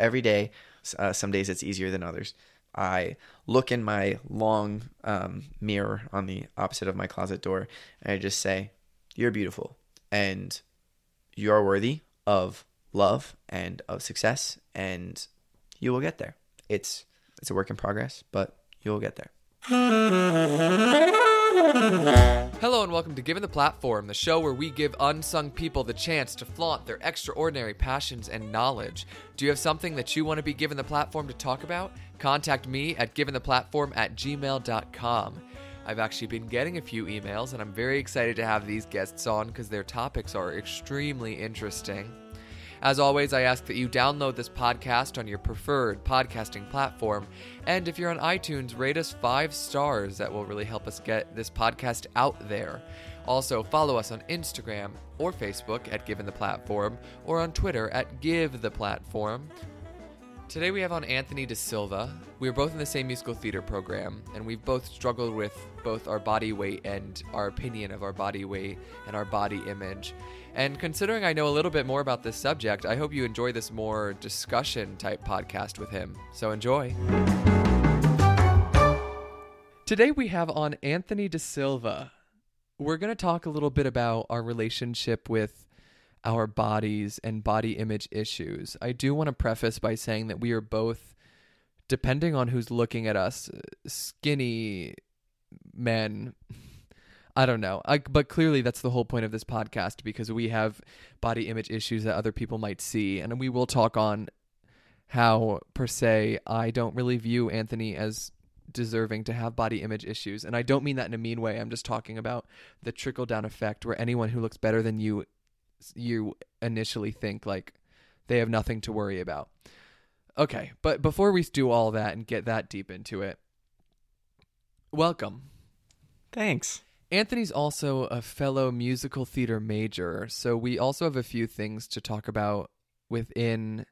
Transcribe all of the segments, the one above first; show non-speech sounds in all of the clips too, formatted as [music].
every day. Uh, some days it's easier than others. I look in my long um, mirror on the opposite of my closet door and I just say, You're beautiful and you are worthy of love and of success and you will get there. It's it's a work in progress, but you will get there. [laughs] Hello and welcome to Given the Platform, the show where we give unsung people the chance to flaunt their extraordinary passions and knowledge. Do you have something that you want to be given the platform to talk about? Contact me at giventheplatform at gmail.com. I've actually been getting a few emails, and I'm very excited to have these guests on because their topics are extremely interesting. As always, I ask that you download this podcast on your preferred podcasting platform. And if you're on iTunes, rate us five stars. That will really help us get this podcast out there. Also, follow us on Instagram or Facebook at Given the Platform or on Twitter at Give the Platform. Today we have on Anthony De Silva. We are both in the same musical theater program, and we've both struggled with both our body weight and our opinion of our body weight and our body image. And considering I know a little bit more about this subject, I hope you enjoy this more discussion type podcast with him. So enjoy. Today we have on Anthony De Silva. We're going to talk a little bit about our relationship with our bodies and body image issues. I do want to preface by saying that we are both, depending on who's looking at us, skinny men. I don't know. I, but clearly, that's the whole point of this podcast because we have body image issues that other people might see. And we will talk on how, per se, I don't really view Anthony as deserving to have body image issues. And I don't mean that in a mean way. I'm just talking about the trickle down effect where anyone who looks better than you you initially think like they have nothing to worry about. Okay, but before we do all that and get that deep into it, welcome. Thanks. Anthony's also a fellow musical theater major, so we also have a few things to talk about within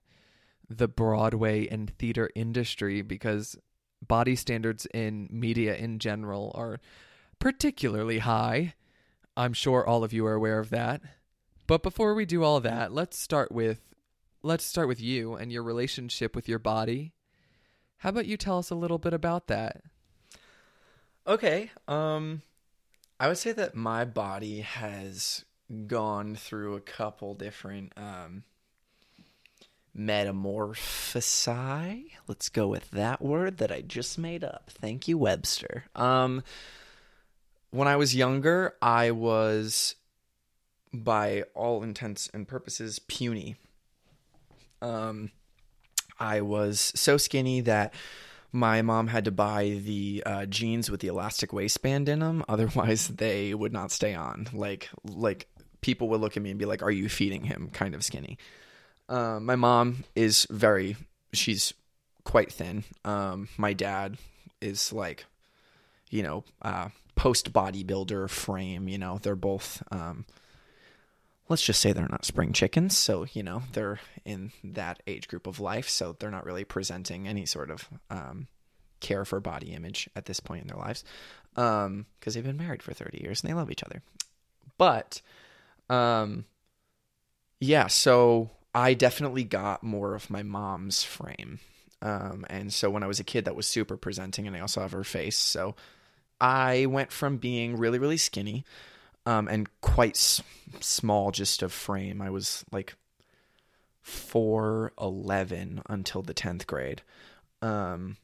the Broadway and theater industry because body standards in media in general are particularly high. I'm sure all of you are aware of that. But before we do all that, let's start with let's start with you and your relationship with your body. How about you tell us a little bit about that? Okay. Um I would say that my body has gone through a couple different um metamorphosi. Let's go with that word that I just made up. Thank you, Webster. Um when I was younger, I was by all intents and purposes puny. Um, I was so skinny that my mom had to buy the uh, jeans with the elastic waistband in them, otherwise [laughs] they would not stay on. Like like people would look at me and be like, "Are you feeding him?" Kind of skinny. Um, my mom is very she's quite thin. Um, my dad is like, you know, uh, post bodybuilder frame. You know, they're both. Um, let's just say they're not spring chickens. So, you know, they're in that age group of life. So they're not really presenting any sort of um, care for body image at this point in their lives because um, they've been married for 30 years and they love each other. But, um, yeah, so I definitely got more of my mom's frame. Um, and so when I was a kid, that was super presenting, and I also have her face. So I went from being really, really skinny um, and quite s- small, just of frame. I was like four eleven until the tenth grade, um,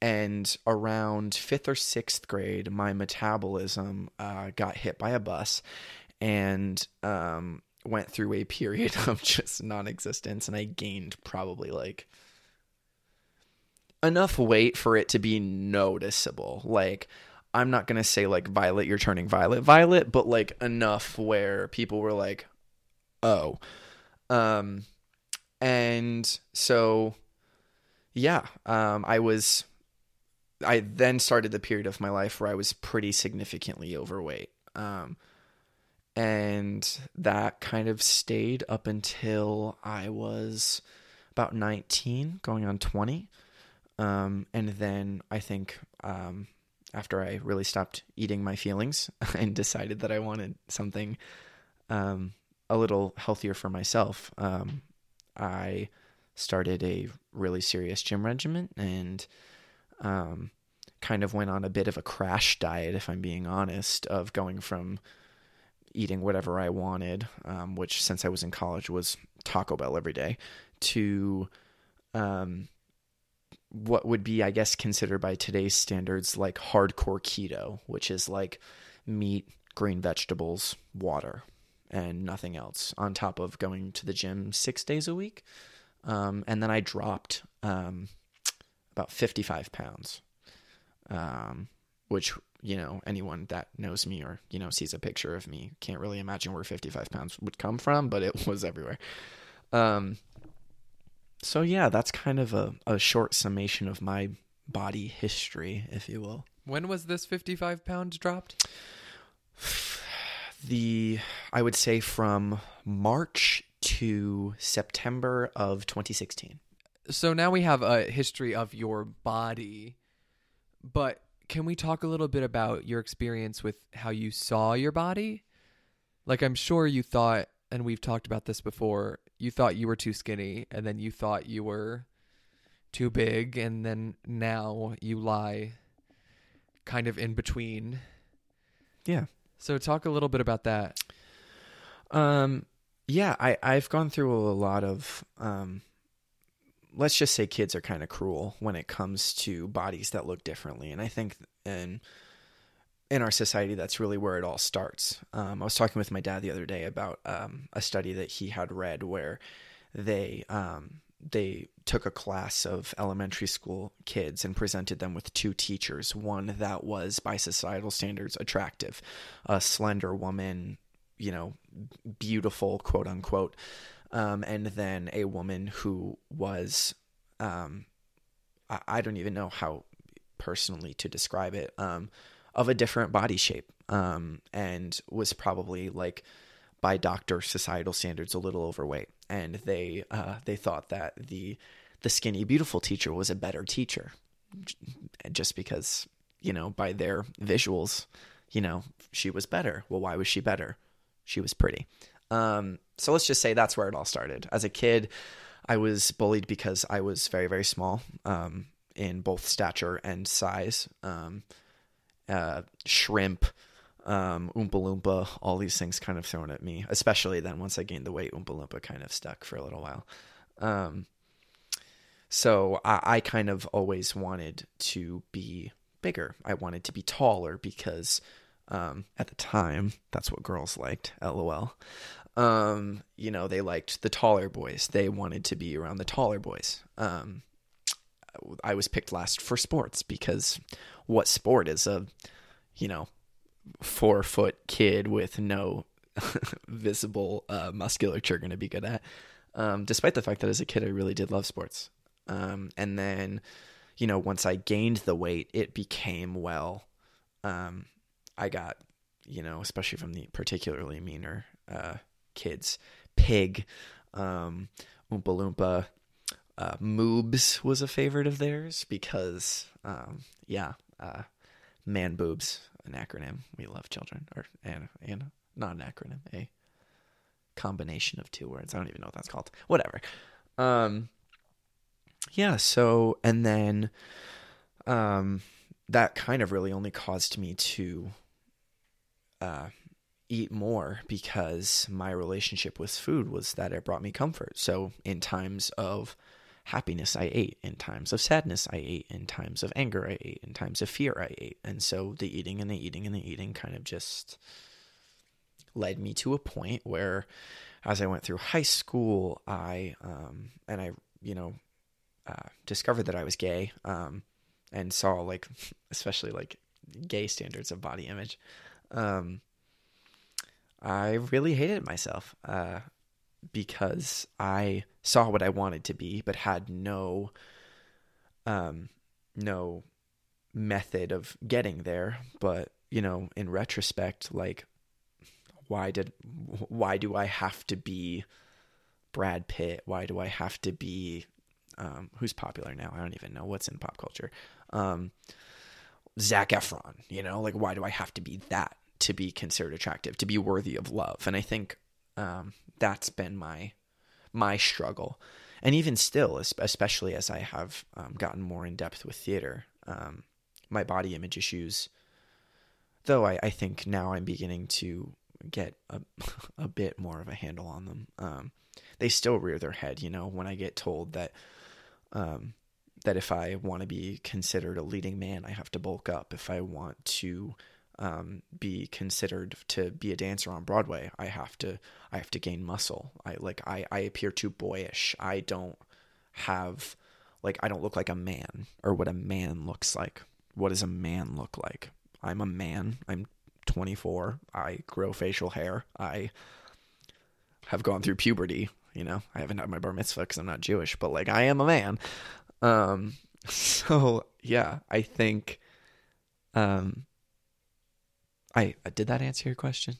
and around fifth or sixth grade, my metabolism uh, got hit by a bus, and um, went through a [laughs] period of just non-existence, and I gained probably like enough weight for it to be noticeable, like I'm not gonna say like Violet, you're turning Violet, Violet, but like enough where people were like, oh, um, and so yeah, um, I was. I then started the period of my life where I was pretty significantly overweight. Um, and that kind of stayed up until I was about 19, going on 20. Um, and then I think um, after I really stopped eating my feelings [laughs] and decided that I wanted something um, a little healthier for myself, um, I started a really serious gym regimen and um, kind of went on a bit of a crash diet, if I'm being honest, of going from eating whatever I wanted, um, which since I was in college was Taco Bell every day, to um, what would be, I guess, considered by today's standards like hardcore keto, which is like meat, green vegetables, water, and nothing else, on top of going to the gym six days a week. Um, and then I dropped um, about 55 pounds, um, which, you know, anyone that knows me or, you know, sees a picture of me can't really imagine where 55 pounds would come from, but it [laughs] was everywhere. Um, so, yeah, that's kind of a, a short summation of my body history, if you will. When was this 55 pounds dropped? [sighs] The, I would say from March to September of 2016. So now we have a history of your body, but can we talk a little bit about your experience with how you saw your body? Like, I'm sure you thought, and we've talked about this before, you thought you were too skinny, and then you thought you were too big, and then now you lie kind of in between. Yeah. So, talk a little bit about that. Um, yeah, I, I've gone through a lot of, um, let's just say kids are kind of cruel when it comes to bodies that look differently. And I think in, in our society, that's really where it all starts. Um, I was talking with my dad the other day about um, a study that he had read where they um, they took a class of elementary school kids and presented them with two teachers. One that was, by societal standards, attractive, a slender woman, you know, beautiful, quote unquote, um, and then a woman who was, um, I, I don't even know how personally to describe it, um, of a different body shape, um, and was probably like by doctor societal standards a little overweight. And they uh, they thought that the the skinny beautiful teacher was a better teacher just because you know by their visuals you know she was better. Well why was she better? She was pretty. Um, so let's just say that's where it all started. As a kid i was bullied because i was very very small um, in both stature and size. Um, uh, shrimp um, Oompa Loompa, all these things kind of thrown at me, especially then once I gained the weight, Oompa Loompa kind of stuck for a little while. Um, so I, I kind of always wanted to be bigger. I wanted to be taller because um, at the time, that's what girls liked, lol. Um, you know, they liked the taller boys. They wanted to be around the taller boys. Um, I was picked last for sports because what sport is a, you know, four foot kid with no [laughs] visible uh, musculature going to be good at. Um, despite the fact that as a kid I really did love sports. Um, and then, you know, once I gained the weight, it became well. Um, I got, you know, especially from the particularly meaner uh, kids, pig, um, Oompa Loompa. Uh, Moobs was a favorite of theirs because, um, yeah, uh, man boobs an acronym. We love children, or and and not an acronym, a combination of two words. I don't even know what that's called. Whatever. Um, yeah. So and then, um, that kind of really only caused me to, uh, eat more because my relationship with food was that it brought me comfort. So in times of happiness I ate, in times of sadness I ate, in times of anger I ate, in times of fear I ate. And so the eating and the eating and the eating kind of just led me to a point where as I went through high school, I um and I, you know, uh, discovered that I was gay um and saw like [laughs] especially like gay standards of body image. Um I really hated myself. Uh because I saw what I wanted to be, but had no, um, no method of getting there. But you know, in retrospect, like, why did, why do I have to be Brad Pitt? Why do I have to be, um, who's popular now? I don't even know what's in pop culture. Um, Zac Efron, you know, like, why do I have to be that to be considered attractive, to be worthy of love? And I think um, that's been my my struggle and even still, especially as I have um, gotten more in depth with theater, um, my body image issues, though I, I think now I'm beginning to get a, [laughs] a bit more of a handle on them. Um, they still rear their head, you know, when I get told that, um, that if I want to be considered a leading man, I have to bulk up. If I want to, um, be considered to be a dancer on Broadway, I have to, I have to gain muscle. I like, I, I appear too boyish. I don't have, like, I don't look like a man or what a man looks like. What does a man look like? I'm a man. I'm 24. I grow facial hair. I have gone through puberty. You know, I haven't had my bar mitzvah because I'm not Jewish, but like I am a man. Um, [laughs] so yeah, I think, um, I did that answer your question.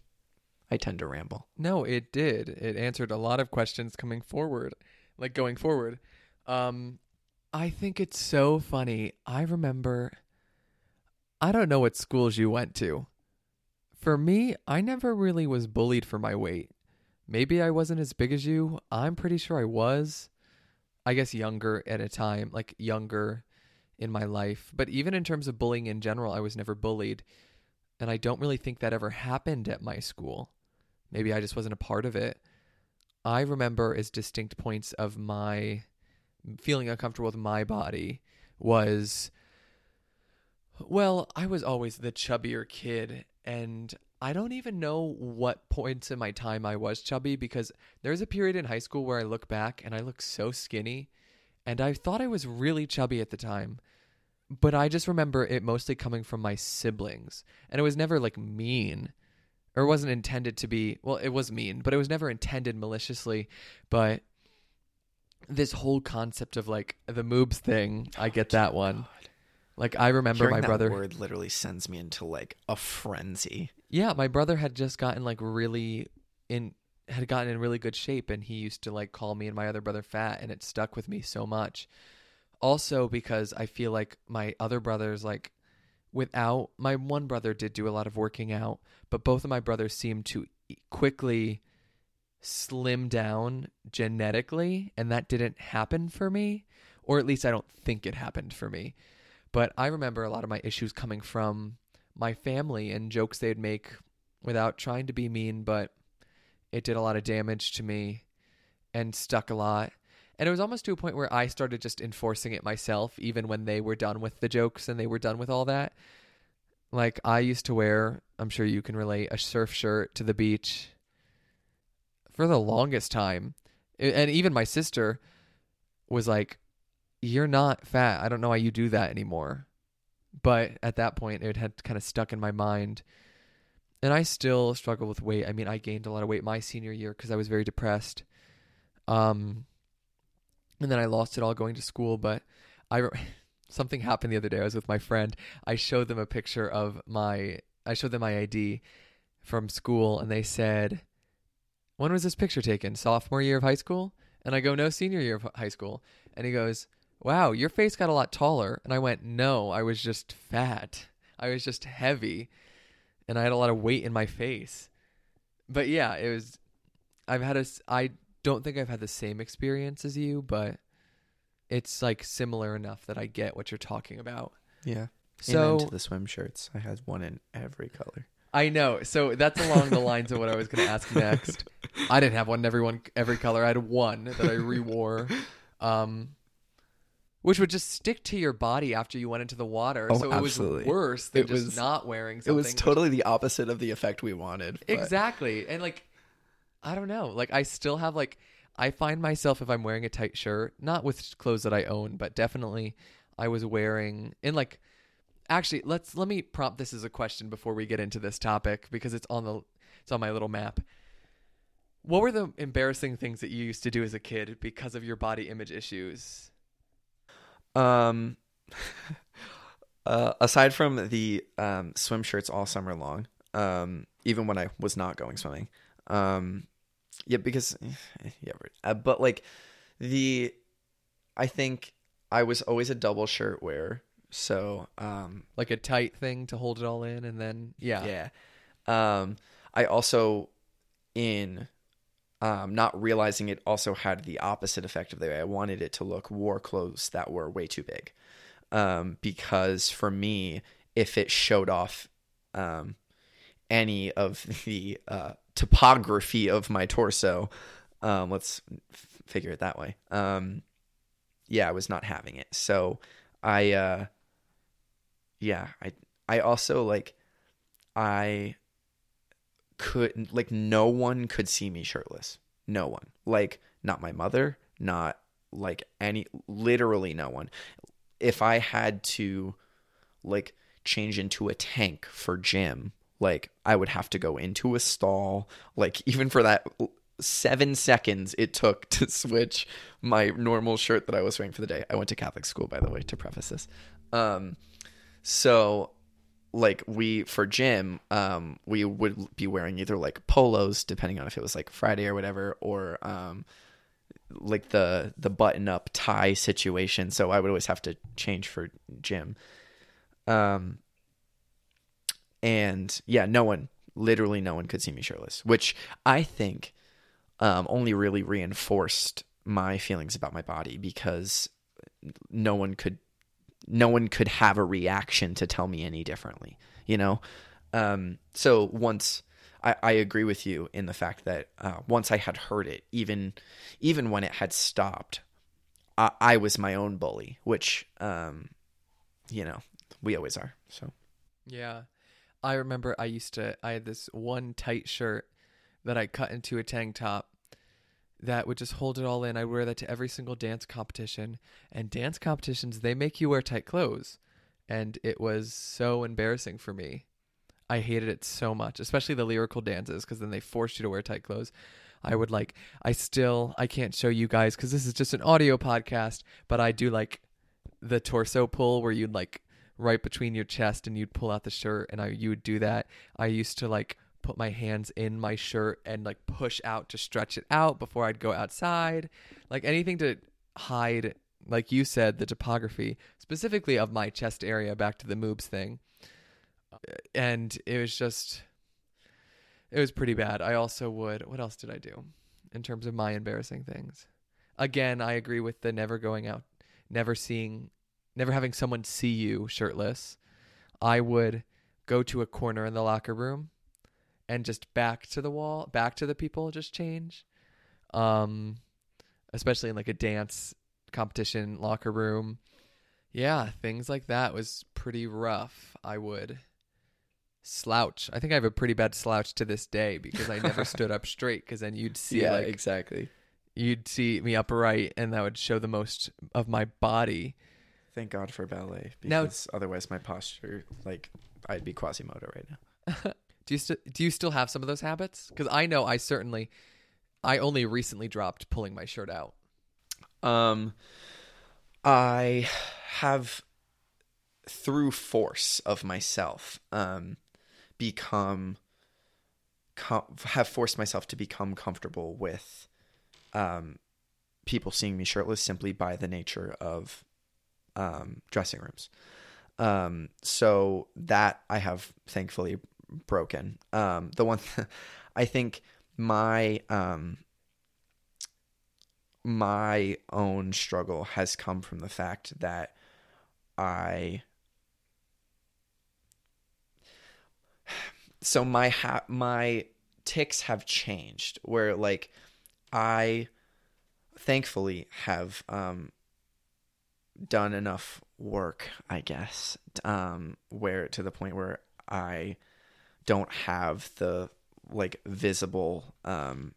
I tend to ramble. No, it did. It answered a lot of questions coming forward, like going forward. Um, I think it's so funny. I remember, I don't know what schools you went to. For me, I never really was bullied for my weight. Maybe I wasn't as big as you. I'm pretty sure I was. I guess younger at a time, like younger in my life. But even in terms of bullying in general, I was never bullied. And I don't really think that ever happened at my school. Maybe I just wasn't a part of it. I remember as distinct points of my feeling uncomfortable with my body was well, I was always the chubbier kid and I don't even know what points in my time I was chubby because there's a period in high school where I look back and I look so skinny and I thought I was really chubby at the time. But I just remember it mostly coming from my siblings and it was never like mean or wasn't intended to be well it was mean but it was never intended maliciously but this whole concept of like the moobs thing i oh, get that one. Like i remember Hearing my that brother word literally sends me into like a frenzy. yeah my brother had just gotten like really in had gotten in really good shape and he used to like call me and my other brother fat and it stuck with me so much also because i feel like my other brothers like without my one brother did do a lot of working out but both of my brothers seemed to quickly slim down genetically and that didn't happen for me or at least I don't think it happened for me. But I remember a lot of my issues coming from my family and jokes they'd make without trying to be mean but it did a lot of damage to me and stuck a lot and it was almost to a point where I started just enforcing it myself, even when they were done with the jokes and they were done with all that. Like, I used to wear, I'm sure you can relate, a surf shirt to the beach for the longest time. And even my sister was like, You're not fat. I don't know why you do that anymore. But at that point, it had kind of stuck in my mind. And I still struggle with weight. I mean, I gained a lot of weight my senior year because I was very depressed. Um, and then I lost it all going to school. But I [laughs] something happened the other day. I was with my friend. I showed them a picture of my. I showed them my ID from school, and they said, "When was this picture taken? Sophomore year of high school?" And I go, "No, senior year of high school." And he goes, "Wow, your face got a lot taller." And I went, "No, I was just fat. I was just heavy, and I had a lot of weight in my face." But yeah, it was. I've had a. I don't think I've had the same experience as you, but it's like similar enough that I get what you're talking about. Yeah. So Amen to the swim shirts. I had one in every color. I know. So that's along the lines of what I was going to ask next. [laughs] I didn't have one in every one every color. I had one that I rewore, um, which would just stick to your body after you went into the water. Oh, so it absolutely. was worse than It just was- not wearing Something. It was totally the opposite of the effect we wanted. but- exactly, and like I don't know. Like I still have like I find myself if I'm wearing a tight shirt, not with clothes that I own, but definitely I was wearing in like actually let's let me prompt this as a question before we get into this topic because it's on the it's on my little map. What were the embarrassing things that you used to do as a kid because of your body image issues? Um, [laughs] uh, aside from the um, swim shirts all summer long, um, even when I was not going swimming, um, yeah, because yeah, uh, but like the, I think I was always a double shirt wearer, so um, Like a tight thing to hold it all in and then yeah. yeah. Um, I also in um, not realizing it also had the opposite effect of the way I wanted it to look, wore clothes that were way too big. Um, because for me, if it showed off um, any of [laughs] the uh, topography of my torso, um, let's f- figure it that way. Um, yeah, I was not having it. So I, uh, yeah, I, I also like, I could like no one could see me shirtless. No one. Like not my mother, not like any literally no one. If I had to like change into a tank for gym, like I would have to go into a stall, like even for that 7 seconds it took [laughs] to switch my normal shirt that I was wearing for the day. I went to Catholic school by the way to preface this. Um so like we for gym um we would be wearing either like polos depending on if it was like friday or whatever or um like the the button up tie situation so i would always have to change for gym um and yeah no one literally no one could see me shirtless which i think um only really reinforced my feelings about my body because no one could no one could have a reaction to tell me any differently, you know? Um, so once I, I, agree with you in the fact that uh, once I had heard it, even even when it had stopped, I, I was my own bully, which um, you know we always are. So yeah, I remember I used to I had this one tight shirt that I cut into a tank top that would just hold it all in. I wear that to every single dance competition. And dance competitions, they make you wear tight clothes. And it was so embarrassing for me. I hated it so much, especially the lyrical dances, because then they forced you to wear tight clothes. I would like, I still, I can't show you guys because this is just an audio podcast, but I do like the torso pull where you'd like right between your chest and you'd pull out the shirt and I, you would do that. I used to like put my hands in my shirt and like push out to stretch it out before I'd go outside. Like anything to hide, like you said, the topography, specifically of my chest area, back to the moobs thing. Uh, and it was just, it was pretty bad. I also would, what else did I do in terms of my embarrassing things? Again, I agree with the never going out, never seeing, never having someone see you shirtless. I would go to a corner in the locker room and just back to the wall, back to the people, just change. Um, especially in like a dance competition locker room. Yeah, things like that was pretty rough. I would slouch. I think I have a pretty bad slouch to this day because I never [laughs] stood up straight because then you'd see yeah, like exactly. You'd see me upright and that would show the most of my body. Thank God for ballet because now, otherwise my posture like I'd be Quasimodo right now. [laughs] Do you still do you still have some of those habits? Because I know I certainly, I only recently dropped pulling my shirt out. Um, I have through force of myself um become com- have forced myself to become comfortable with um people seeing me shirtless simply by the nature of um dressing rooms um so that i have thankfully broken. Um, the one [laughs] I think my um, my own struggle has come from the fact that I [sighs] so my ha- my ticks have changed where like I thankfully have um done enough work I guess um where to the point where I don't have the like visible um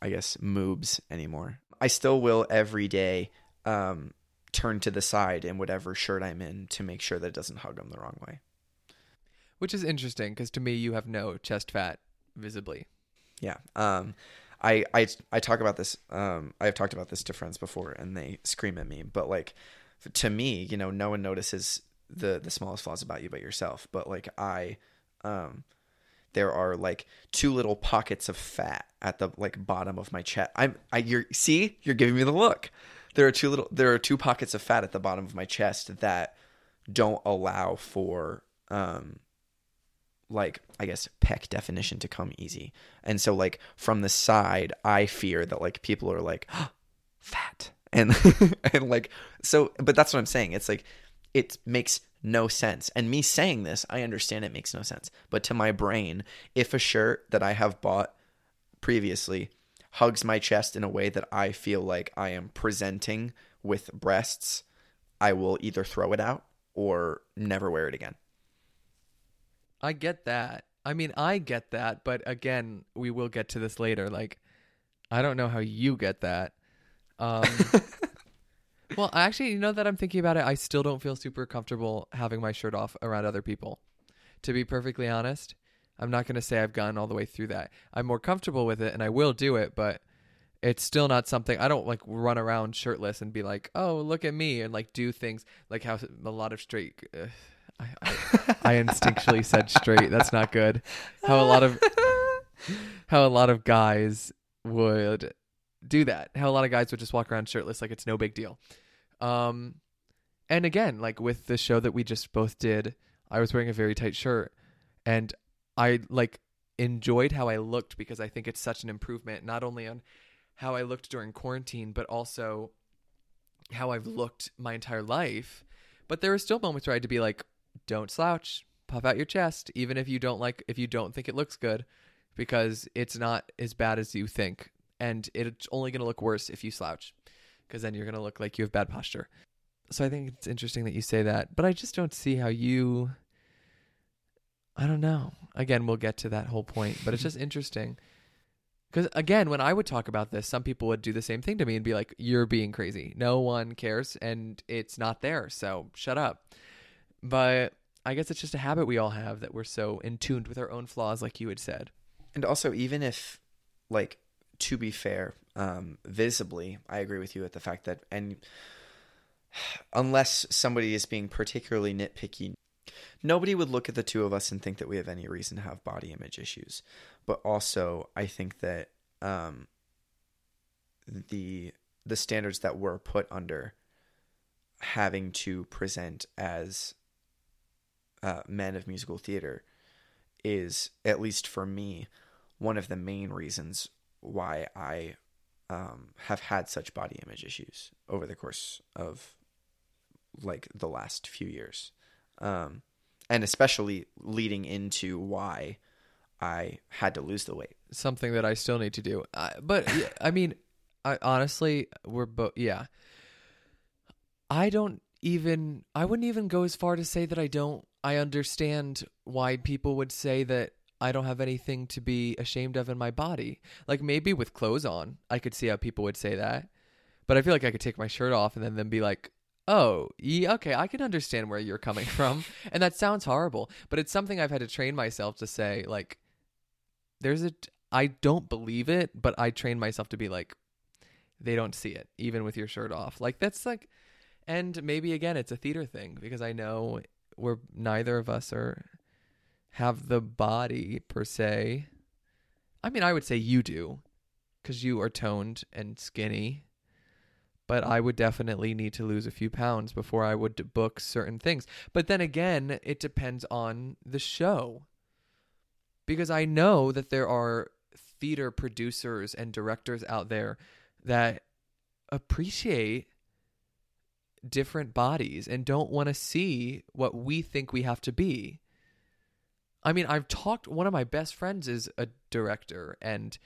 I guess moobs anymore. I still will every day um turn to the side in whatever shirt I'm in to make sure that it doesn't hug them the wrong way. Which is interesting because to me you have no chest fat visibly. Yeah. Um I I I talk about this um I've talked about this to friends before and they scream at me, but like to me, you know, no one notices the the smallest flaws about you but yourself, but like I um, there are like two little pockets of fat at the like bottom of my chest. I'm I you're see you're giving me the look. There are two little there are two pockets of fat at the bottom of my chest that don't allow for um like I guess pec definition to come easy. And so like from the side, I fear that like people are like fat and [laughs] and like so but that's what I'm saying. It's like it makes no sense. And me saying this, I understand it makes no sense. But to my brain, if a shirt that I have bought previously hugs my chest in a way that I feel like I am presenting with breasts, I will either throw it out or never wear it again. I get that. I mean, I get that, but again, we will get to this later. Like, I don't know how you get that. Um, [laughs] well, actually, you know that I'm thinking about it. I still don't feel super comfortable having my shirt off around other people. To be perfectly honest, I'm not going to say I've gone all the way through that. I'm more comfortable with it, and I will do it, but it's still not something I don't like run around shirtless and be like, "Oh, look at me," and like do things like how a lot of straight. Uh, I, I, I instinctually said straight. That's not good. How a lot of [laughs] how a lot of guys would do that. How a lot of guys would just walk around shirtless like it's no big deal. Um, and again, like with the show that we just both did, I was wearing a very tight shirt, and I like enjoyed how I looked because I think it's such an improvement, not only on how I looked during quarantine, but also how I've looked my entire life. But there are still moments where I had to be like, don't slouch, puff out your chest, even if you don't like, if you don't think it looks good, because it's not as bad as you think. And it's only going to look worse if you slouch, because then you're going to look like you have bad posture. So I think it's interesting that you say that, but I just don't see how you. I don't know. Again, we'll get to that whole point, but it's just interesting. Because again, when I would talk about this, some people would do the same thing to me and be like, "You're being crazy. No one cares, and it's not there. So shut up." But I guess it's just a habit we all have that we're so in tuned with our own flaws, like you had said. And also, even if, like, to be fair, um, visibly, I agree with you at the fact that, and [sighs] unless somebody is being particularly nitpicky, nobody would look at the two of us and think that we have any reason to have body image issues. But also, I think that um, the the standards that we're put under having to present as uh, men of musical theater is, at least for me, one of the main reasons why I um, have had such body image issues over the course of like the last few years. Um, and especially leading into why I had to lose the weight. Something that I still need to do. Uh, but I mean, I honestly, we're both, yeah. I don't even, I wouldn't even go as far to say that I don't, I understand why people would say that I don't have anything to be ashamed of in my body. Like maybe with clothes on, I could see how people would say that. But I feel like I could take my shirt off and then, then be like, oh, yeah, okay, I can understand where you're coming [laughs] from. and that sounds horrible, but it's something I've had to train myself to say, like, there's a, I don't believe it, but I train myself to be like, they don't see it, even with your shirt off. Like, that's like, and maybe again, it's a theater thing because I know we're neither of us are have the body per se. I mean, I would say you do because you are toned and skinny but I would definitely need to lose a few pounds before I would book certain things. But then again, it depends on the show. Because I know that there are theater producers and directors out there that appreciate different bodies and don't want to see what we think we have to be. I mean, I've talked one of my best friends is a director and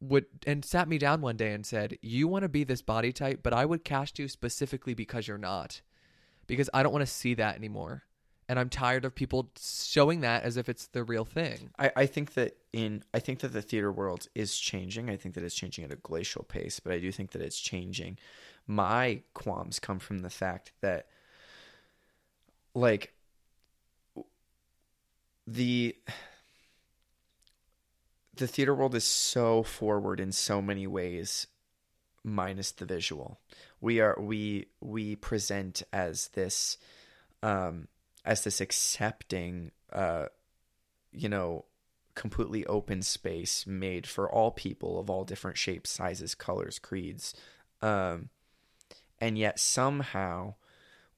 would and sat me down one day and said, "You want to be this body type, but I would cast you specifically because you're not. Because I don't want to see that anymore." And I'm tired of people showing that as if it's the real thing. I, I think that in I think that the theater world is changing. I think that it's changing at a glacial pace, but I do think that it's changing. My qualms come from the fact that like the the theater world is so forward in so many ways minus the visual we are we we present as this um as this accepting uh you know completely open space made for all people of all different shapes sizes colors creeds um and yet somehow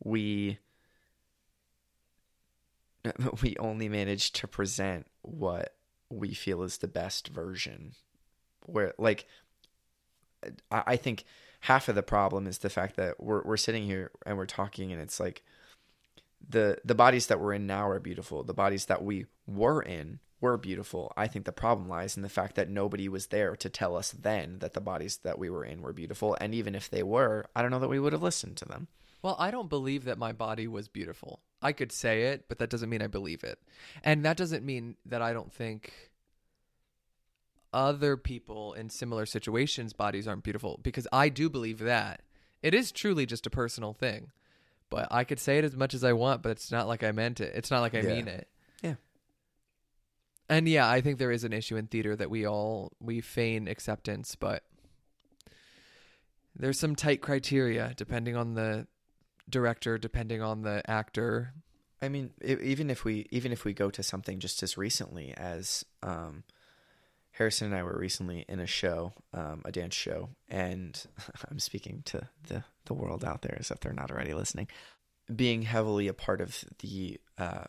we [laughs] we only manage to present what we feel is the best version. Where like I, I think half of the problem is the fact that we're we're sitting here and we're talking and it's like the the bodies that we're in now are beautiful. The bodies that we were in were beautiful. I think the problem lies in the fact that nobody was there to tell us then that the bodies that we were in were beautiful. And even if they were, I don't know that we would have listened to them. Well, I don't believe that my body was beautiful. I could say it, but that doesn't mean I believe it. And that doesn't mean that I don't think other people in similar situations bodies aren't beautiful because I do believe that. It is truly just a personal thing. But I could say it as much as I want, but it's not like I meant it. It's not like I Yeah. mean it. Yeah. And yeah, I think there is an issue in theater that we all we feign acceptance, but there's some tight criteria depending on the director, depending on the actor. I mean, even if we even if we go to something just as recently as um, Harrison and I were recently in a show, um, a dance show, and [laughs] I'm speaking to the the world out there as if they're not already listening. Being heavily a part of the uh,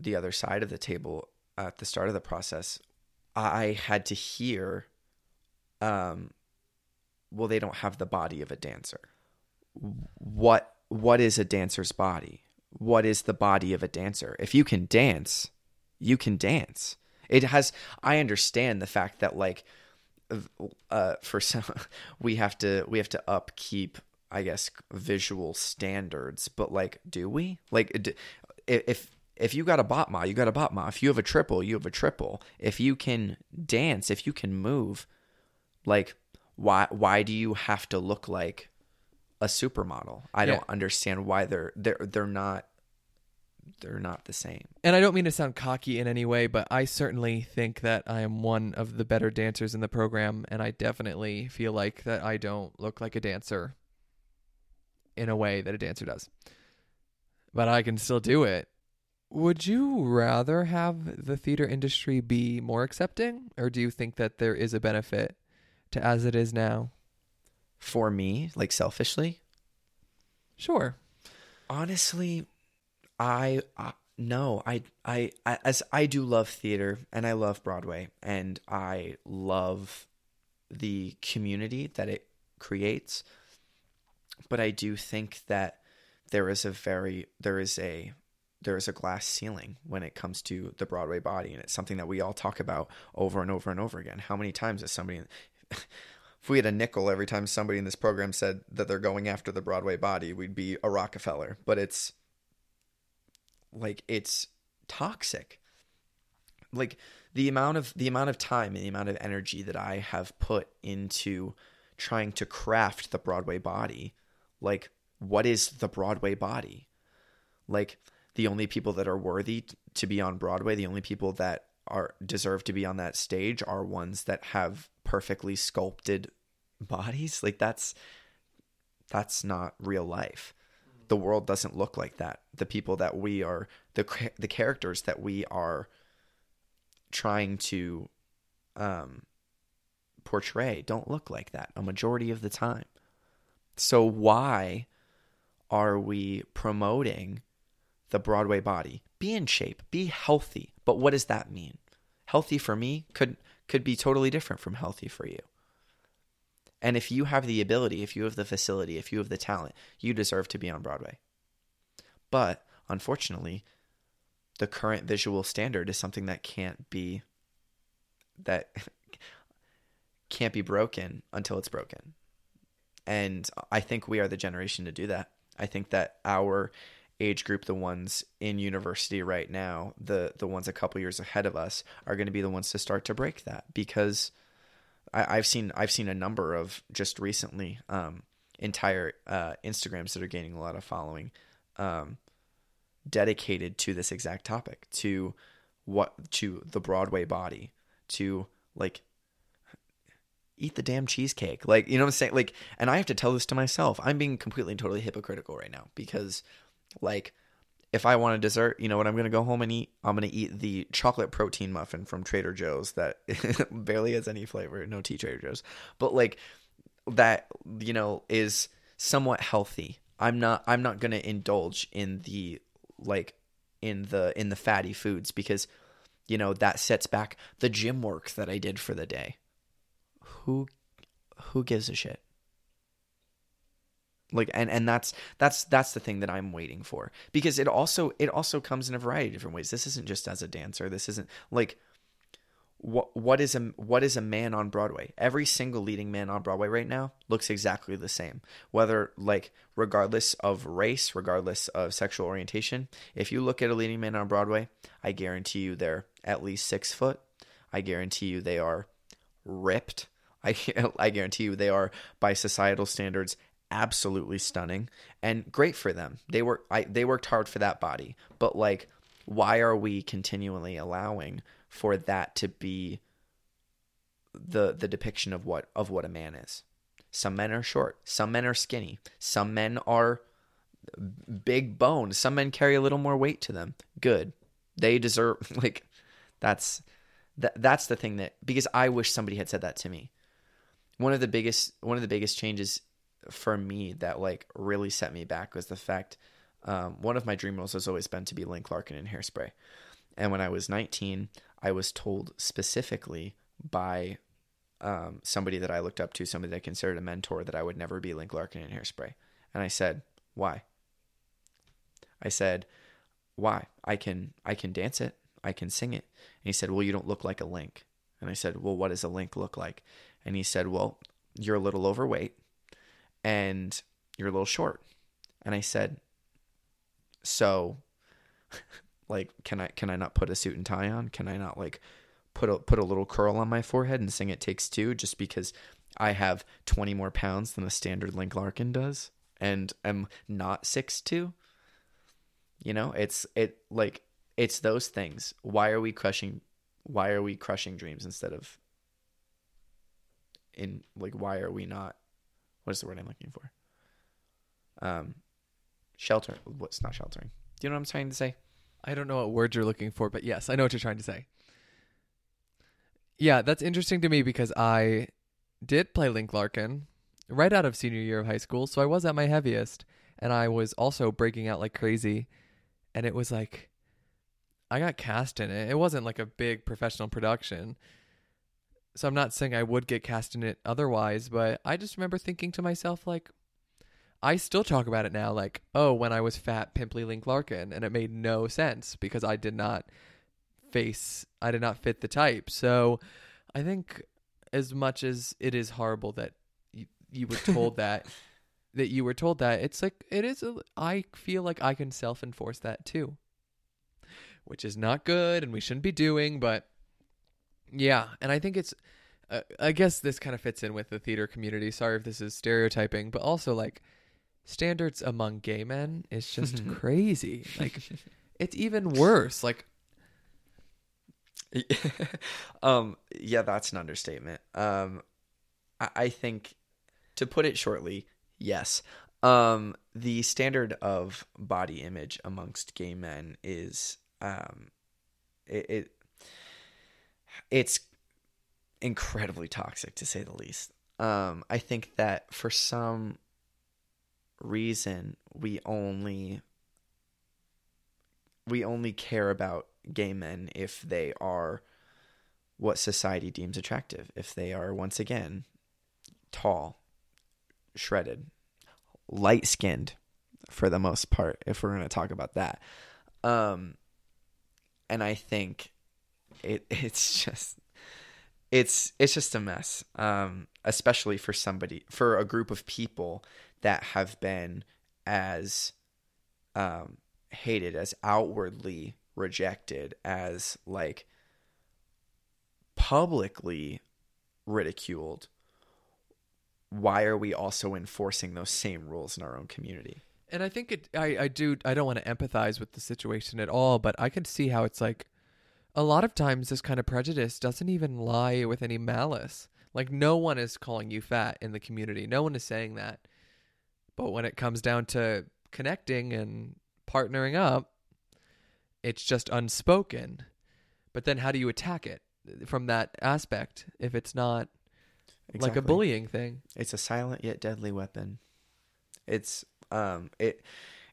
the other side of the table at the start of the process, I had to hear, um, well, they don't have the body of a dancer. What what is a dancer's body? What is the body of a dancer? If you can dance, you can dance. It has. I understand the fact that like, uh, for some, [laughs] we have to we have to upkeep, I guess, visual standards. But like, do we? Like, if if you got a battement, you got a battement. If you have a triple, you have a triple. If you can dance, if you can move, like, why why do you have to look like a supermodel? I Yeah. don't understand why they're they're they're not they're not the same. And I don't mean to sound cocky in any way, but I certainly think that I am one of the better dancers in the program, and I definitely feel like that I don't look like a dancer in a way that a dancer does. But I can still do it. Would you rather have the theater industry be more accepting, or do you think that there is a benefit to as it is now? For me, like selfishly, Sure. honestly, I uh, no, I, I I as I do love theater and I love Broadway and I love the community that it creates. But I do think that there is a very there is a there is a glass ceiling when it comes to the Broadway body and it's something that we all talk about over and over and over again. How many times has somebody [laughs] if we had a nickel every time somebody in this program said that they're going after the Broadway body, we'd be a Rockefeller. But it's like it's toxic. Like the amount of the amount of time and the amount of energy that I have put into trying to craft the Broadway body. Like what is the Broadway body? Like the only people that are worthy to be on Broadway, the only people that are deserve to be on that stage are ones that have perfectly sculpted bodies. Like that's that's not real life. The world doesn't look like that. The people that we are the the characters that we are trying to um portray don't look like that a majority of the time. So why are we promoting the Broadway body? Be in shape, be healthy. But what does that mean? Healthy for me could could be totally different from healthy for you. And if you have the ability, if you have the facility, if you have the talent, you deserve to be on Broadway. But unfortunately, the current visual standard is something that can't be that [laughs] can't be broken until it's broken. And I think we are the generation to do that. I think that our age group, the ones in university right now, the the ones a couple years ahead of us, are going to be the ones to start to break that because I, I've seen I've seen a number of just recently um, entire uh, Instagrams that are gaining a lot of following, um, dedicated to this exact topic, to what to the Broadway body, to like eat the damn cheesecake. Like, you know what I'm saying? Like, and I have to tell this to myself. I'm being completely and totally hypocritical right now because, like, if I want a dessert, you know what I'm going to go home and eat? I'm going to eat the chocolate protein muffin from Trader Joe's that [laughs] barely has any flavor. No tea Trader Joe's. But, like, that, you know, is somewhat healthy. I'm not, I'm not going to indulge in the, like, in the in the fatty foods because you know that sets back the gym work that I did for the day. Who who gives a shit? Like and and that's that's that's the thing that I'm waiting for because it also it also comes in a variety of different ways. This isn't just as a dancer. This isn't like what what is a what is a man on Broadway? Every single leading man on Broadway right now looks exactly the same. Whether like regardless of race, regardless of sexual orientation, if you look at a leading man on Broadway, I guarantee you they're at least six foot. I guarantee you they are ripped. [laughs] I I guarantee you they are by societal standards absolutely stunning and great for them. They work I they worked hard for that body. But like why are we continually allowing for that to be the the depiction of what of what a man is? Some men are short, some men are skinny, some men are big boned, some men carry a little more weight to them. Good. They deserve [laughs] like that's that that's the thing that because I wish somebody had said that to me. One of the biggest one of the biggest changes for me that like really set me back was the fact um, one of my dream roles has always been to be Link Larkin in Hairspray. And when I was 19, I was told specifically by um, somebody that I looked up to, somebody that I considered a mentor, that I would never be Link Larkin in Hairspray. And I said, "Why?" I said, "Why? I can I can dance it, I can sing it." And he said, "Well, you don't look like a Link." And I said, "Well, what does a Link look like?" And he said, "Well, you're a little overweight and you're a little short. And I said, so [laughs] like can I can I not put a suit and tie on? Can I not like put a put a little curl on my forehead and sing it takes two just because I have 20 more pounds than a standard Link Larkin does and am not six two? You know, it's it like it's those things. Why are we crushing why are we crushing dreams instead of in like why are we not what is the word I'm looking for? Um, shelter. What's not sheltering? Do you know what I'm trying to say? I don't know what word you're looking for, but yes, I know what you're trying to say. Yeah, that's interesting to me because I did play Link Larkin right out of senior year of high school, so I was at my heaviest, and I was also breaking out like crazy, and it was like I got cast in it. It wasn't like a big professional production. So I'm not saying I would get cast in it otherwise, but I just remember thinking to myself like I still talk about it now like, oh, when I was fat, pimply Link Larkin, and it made no sense because I did not face, I did not fit the type. So I think as much as it is horrible that you, you were told [laughs] that, that you were told that, it's like, it is, a, I feel like I can self enforce that too, which is not good and we shouldn't be doing, but yeah. And I think it's, uh, I guess this kind of fits in with the theater community. Sorry if this is stereotyping, but also like, standards among gay men is just [laughs] crazy. Like [laughs] it's even worse. Like [laughs] um yeah, that's an understatement. Um I, I think to put it shortly, yes. Um the standard of body image amongst gay men is um it, it it's incredibly toxic to say the least. Um I think that for some reason we only we only care about gay men if they are what society deems attractive if they are once again tall shredded light skinned for the most part if we're going to talk about that um and i think it [laughs] it's just it's it's just a mess um especially for somebody for a group of people that have been as um, hated, as outwardly rejected, as like publicly ridiculed. Why are we also enforcing those same rules in our own community? And I think it, I, I do, I don't want to empathize with the situation at all, but I can see how it's like a lot of times this kind of prejudice doesn't even lie with any malice. Like, no one is calling you fat in the community. No one is saying that. But when it comes down to connecting and partnering up, it's just unspoken. But then how do you attack it from that aspect if it's not exactly. like a bullying thing? It's a silent yet deadly weapon. It's um it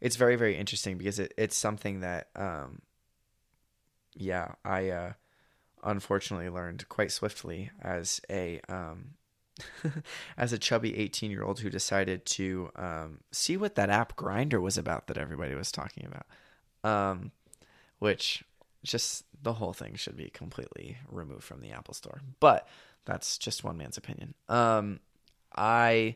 it's very very interesting because it, it's something that um yeah i uh unfortunately learned quite swiftly as a um [laughs] as a chubby 18 year old who decided to um see what that app Grindr was about that everybody was talking about. Um which just the whole thing should be completely removed from the apple store. But that's just one man's opinion. Um i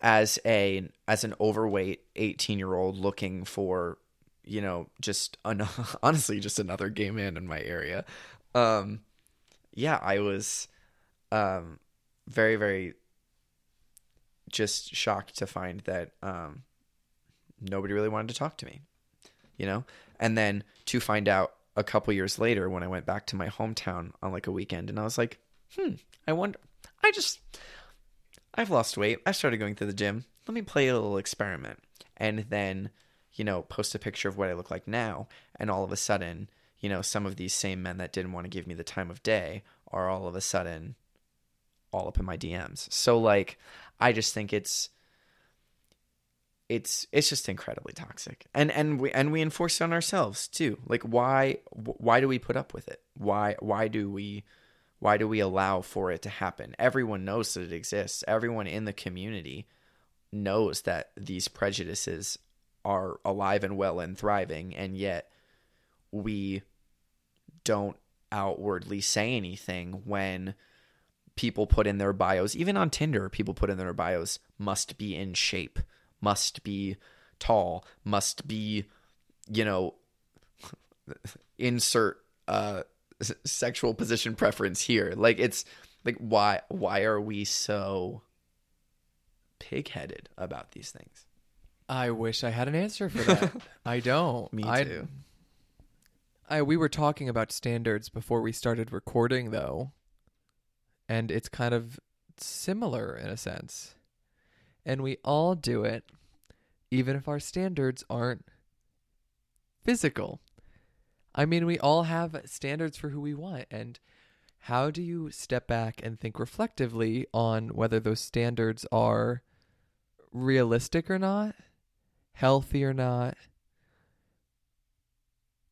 as a as an overweight 18 year old looking for you know just an, [laughs] honestly just another gay man in my area um yeah i was um very very just shocked to find that um nobody really wanted to talk to me you know and then to find out a couple years later when i went back to my hometown on like a weekend and i was like hmm i wonder i just I've lost weight. I started going to the gym. Let me play a little experiment. And then, you know, post a picture of what I look like now. And all of a sudden, you know, some of these same men that didn't want to give me the time of day are all of a sudden all up in my DMs. So like I just think it's it's it's just incredibly toxic. And and we and we enforce it on ourselves too. Like why why do we put up with it? Why why do we why do we allow for it to happen? Everyone knows that it exists. Everyone in the community knows that these prejudices are alive and well and thriving, and yet we don't outwardly say anything when people put in their bios, even on Tinder, people put in their bios, must be in shape, must be tall, must be, you know, [laughs] insert uh sexual position preference here. Like it's like why why are we so pig-headed about these things? I wish I had an answer for that. [laughs] I don't. Me I- too. I we were talking about standards before we started recording though. And it's kind of similar in a sense. And we all do it even if our standards aren't physical. I mean, we all have standards for who we want and how do you step back and think reflectively on whether those standards are realistic or not, healthy or not,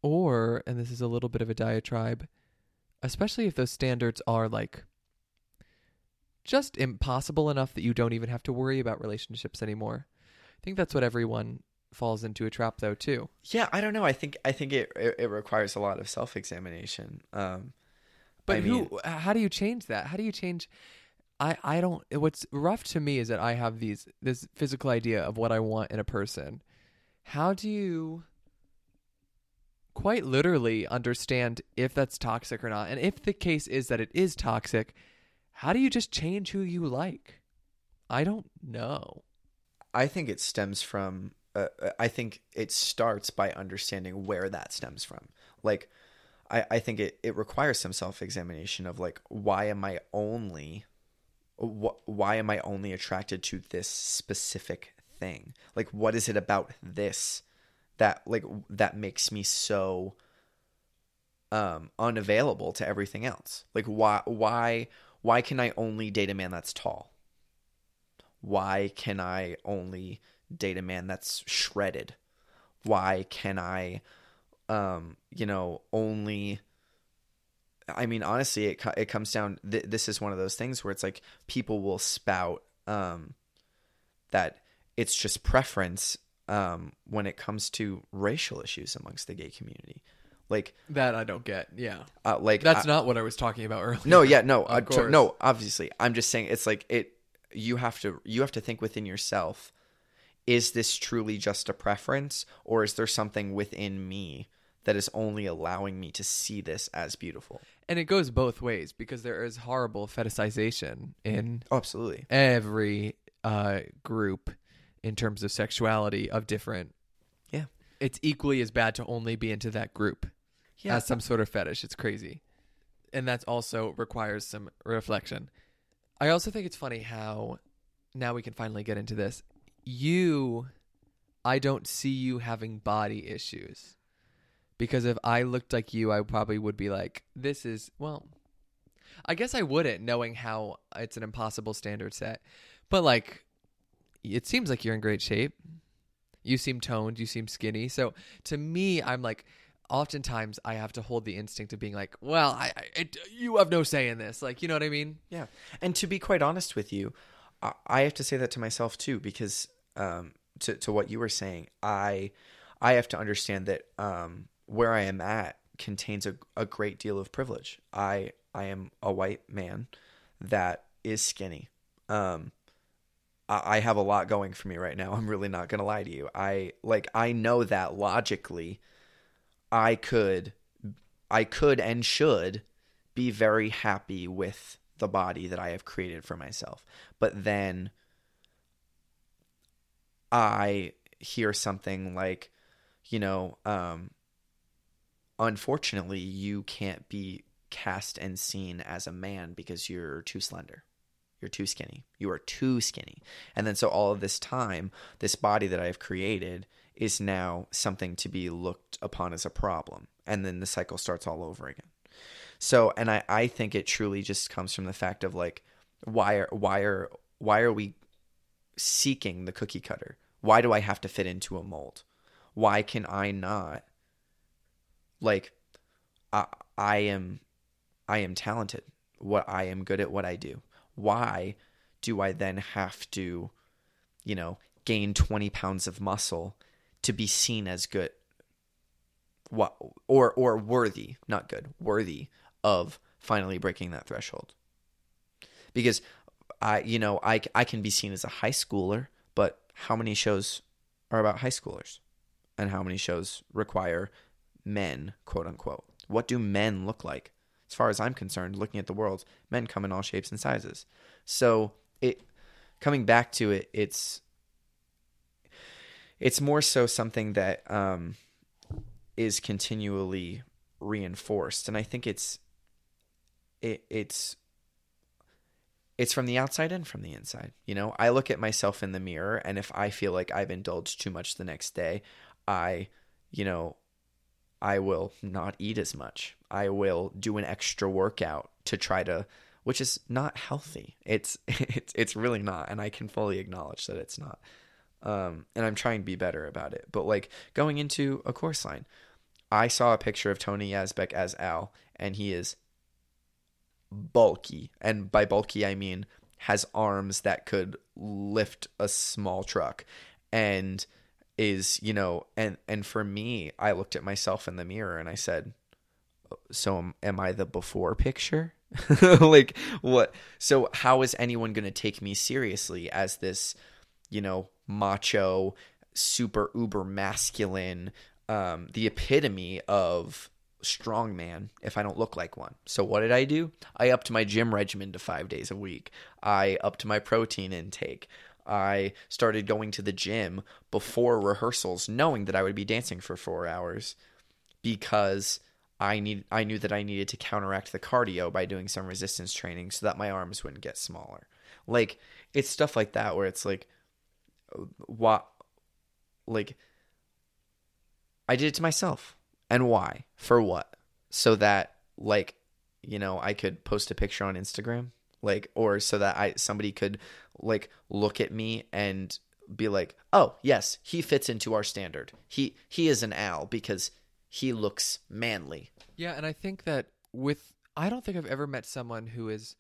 or, and this is a little bit of a diatribe, especially if those standards are like just impossible enough that you don't even have to worry about relationships anymore. I think that's what everyone falls into a trap though too. Yeah, I don't know. I think I think it it, it requires a lot of self-examination. Um But I who mean- how do you change that? How do you change I I don't what's rough to me is that I have these this physical idea of what I want in a person. How do you quite literally understand if that's toxic or not? And if the case is that it is toxic, how do you just change who you like? I don't know. I think it stems from. Uh, I think it starts by understanding where that stems from. Like, I, I think it, it requires some self examination of like, why am I only, wh- why am I only attracted to this specific thing? Like, what is it about this that like that makes me so um unavailable to everything else? Like, why why why can I only date a man that's tall? why can I only date a man that's shredded? Why can I, um, you know, only. I mean, honestly, it it comes down. Th- this is one of those things where it's like people will spout um, that it's just preference um, when it comes to racial issues amongst the gay community. Like, That I don't get. Yeah. uh, like That's I- not what I was talking about earlier. no, yeah, no, [laughs] uh, t- no. Obviously, I'm just saying it's like it. You have to you have to think within yourself. Is this truly just a preference, or is there something within me that is only allowing me to see this as beautiful? And it goes both ways because there is horrible fetishization in Oh, absolutely. every uh, group in terms of sexuality of different. Yeah. It's equally as bad to only be into that group Yeah. as some sort of fetish. It's crazy. And that also requires some reflection. I also think it's funny how now we can finally get into this. You, I don't see you having body issues. Because if I looked like you, I probably would be like, this is, well, I guess I wouldn't, knowing how it's an impossible standard set. But like, it seems like you're in great shape. You seem toned, you seem skinny. So to me, I'm like oftentimes I have to hold the instinct of being like, well, I, I it, you have no say in this. Like, you know what I mean? Yeah. And to be quite honest with you, I, I have to say that to myself too, because um, to, to what you were saying, I I have to understand that um, where I am at contains a, a great deal of privilege. I I am a white man that is skinny. Um, I, I have a lot going for me right now. [laughs] I'm really not gonna lie to you. I like I know that logically, I could, I could and should be very happy with the body that I have created for myself. But then I hear something like, you know, um, unfortunately, you can't be cast and seen as a man because you're too slender. You're too skinny. You are too skinny. And then so all of this time, this body that I've created is now something to be looked upon as a problem. And then the cycle starts all over again. So, and I, I think it truly just comes from the fact of like, why are, why are, why are we seeking the cookie cutter? Why do I have to fit into a mold? Why can I not like I, I am I am talented. What I am good at what I do. Why do I then have to, you know, gain 20 pounds of muscle to be seen as good? What or or worthy, not good, worthy of finally breaking that threshold. Because I you know, I I can be seen as a high schooler, but how many shows are about high schoolers? And how many shows require men, quote unquote? What do men look like? As far as I'm concerned, looking at the world, men come in all shapes and sizes. So it coming back to it, it's it's more so something that um, is continually reinforced, and I think it's it, it's it's from the outside and from the inside. You know, I look at myself in the mirror, and if I feel like I've indulged too much the next day, I, you know, I will not eat as much. I will do an extra workout to try to, which is not healthy. It's [laughs] it's it's really not, and I can fully acknowledge that it's not. Um, and I'm trying to be better about it. But like going into a Chorus Line, I saw a picture of Tony Yazbeck as Al, and he is bulky. And by bulky, I mean has arms that could lift a small truck. And is, you know, and and for me, I looked at myself in the mirror and I said, so am, am I the before picture? [laughs] like what so how is anyone going to take me seriously as this, you know, macho, super uber masculine um the epitome of strong man if I don't look like one. So what did I do? I upped my gym regimen to 5 days a week. I upped my protein intake. I started going to the gym before rehearsals knowing that I would be dancing for 4 hours because I need I knew that I needed to counteract the cardio by doing some resistance training so that my arms wouldn't get smaller. Like it's stuff like that where it's like what like I did it to myself. And why? For what? So that like, you know, I could post a picture on Instagram, like or so that I somebody could like look at me and be like, "Oh, yes, he fits into our standard. He he is an Al because he looks manly." Yeah, and I think that with I don't think I've ever met someone who has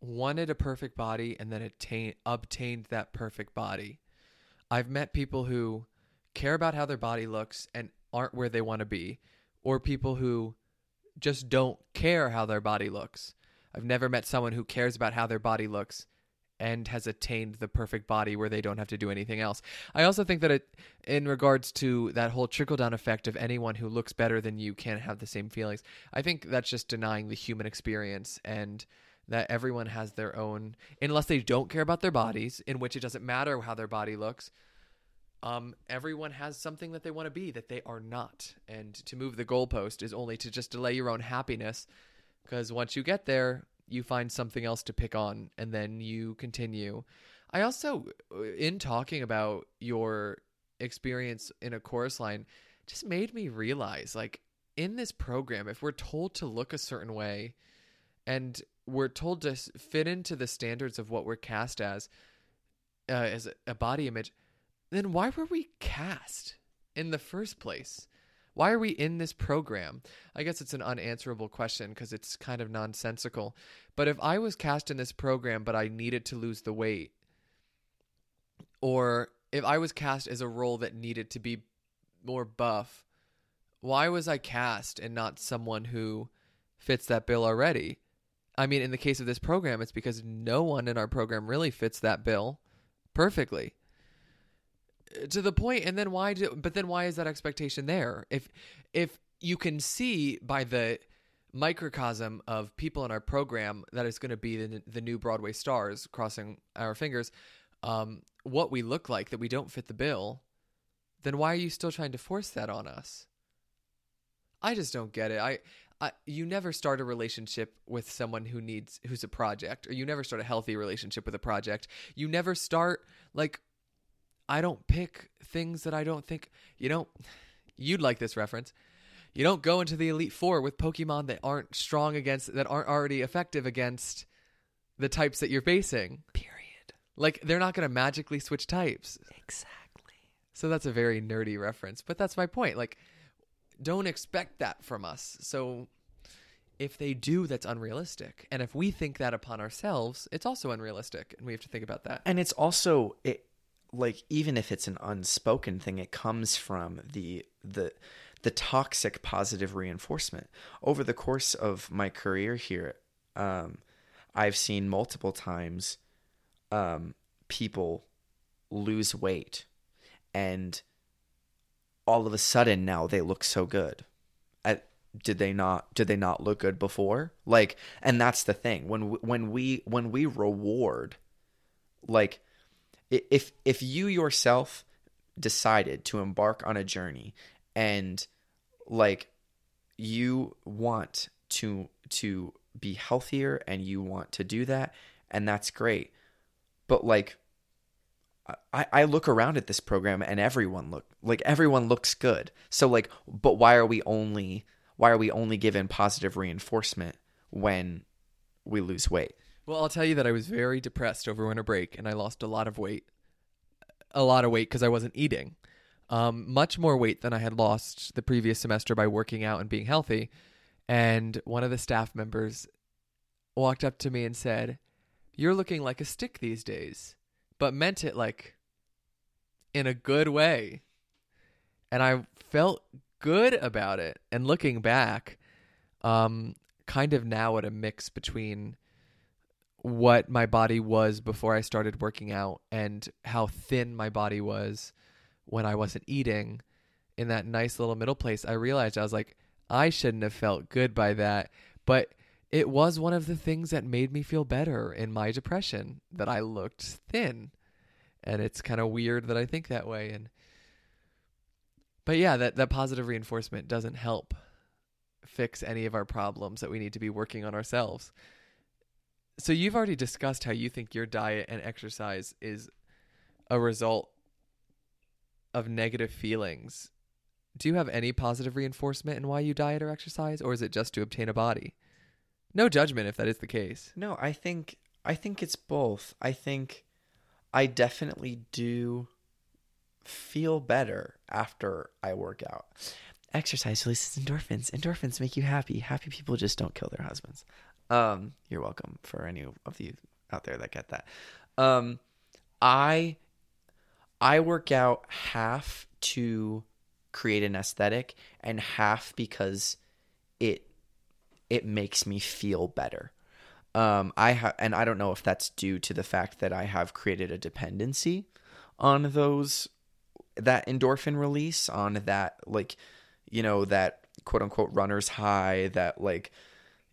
wanted a perfect body and then attain, obtained that perfect body. I've met people who care about how their body looks and aren't where they want to be, or people who just don't care how their body looks. I've never met someone who cares about how their body looks and has attained the perfect body where they don't have to do anything else. I also think that it, in regards to that whole trickle down effect of anyone who looks better than you can't have the same feelings, I think that's just denying the human experience and that everyone has their own, unless they don't care about their bodies, in which it doesn't matter how their body looks. Um, everyone has something that they want to be that they are not. And to move the goalpost is only to just delay your own happiness because once you get there, you find something else to pick on and then you continue. I also, in talking about your experience in a chorus line, just made me realize like in this program, if we're told to look a certain way and we're told to fit into the standards of what we're cast as, uh, as a body image, then why were we cast in the first place? Why are we in this program? I guess it's an unanswerable question because it's kind of nonsensical. But if I was cast in this program but I needed to lose the weight, or if I was cast as a role that needed to be more buff, why was I cast and not someone who fits that bill already? I mean, in the case of this program, it's because no one in our program really fits that bill perfectly to the point and then why do but then why is that expectation there? If if you can see by the microcosm of people in our program that is going to be the, the new broadway stars crossing our fingers um, what we look like that we don't fit the bill then why are you still trying to force that on us? I just don't get it. I I, you never start a relationship with someone who needs who's a project or you never start a healthy relationship with a project. You never start like I don't pick things that I don't think you don't you'd like this reference. You don't go into the Elite Four with Pokemon that aren't strong against that aren't already effective against the types that you're facing. Period. Like they're not gonna magically switch types. Exactly. So that's a very nerdy reference. But that's my point. Like don't expect that from us. So if they do, that's unrealistic. And if we think that upon ourselves, it's also unrealistic. And we have to think about that. And it's also it like even if it's an unspoken thing, it comes from the the the toxic positive reinforcement. Over the course of my career here, um, I've seen multiple times um, people lose weight and all of a sudden now they look so good. At, did they not did they not look good before? Like and that's the thing. When when we when we reward like if if you yourself decided to embark on a journey and like you want to to be healthier and you want to do that and that's great. But like I, I look around at this program and everyone look like everyone looks good. So like but why are we only why are we only given positive reinforcement when we lose weight well, I'll tell you that I was very depressed over winter break and I lost a lot of weight. A lot of weight because I wasn't eating. Um, much more weight than I had lost the previous semester by working out and being healthy. And one of the staff members walked up to me and said, You're looking like a stick these days, but meant it like in a good way. And I felt good about it. And looking back, um, kind of now at a mix between what my body was before I started working out and how thin my body was when I wasn't eating in that nice little middle place, I realized I was like, I shouldn't have felt good by that. But it was one of the things that made me feel better in my depression that I looked thin. And it's kind of weird that I think that way. And but yeah, that, that positive reinforcement doesn't help fix any of our problems that we need to be working on ourselves. So you've already discussed how you think your diet and exercise is a result of negative feelings. Do you have any positive reinforcement in why you diet or exercise or is it just to obtain a body? No judgment if that is the case. No, I think I think it's both. I think I definitely do feel better after I work out. Exercise releases endorphins. Endorphins make you happy. Happy people just don't kill their husbands. Um, you're welcome for any of you out there that get that. Um, I I work out half to create an aesthetic and half because it it makes me feel better. Um, I have, and I don't know if that's due to the fact that I have created a dependency on those that endorphin release on that like you know that quote unquote runner's high that like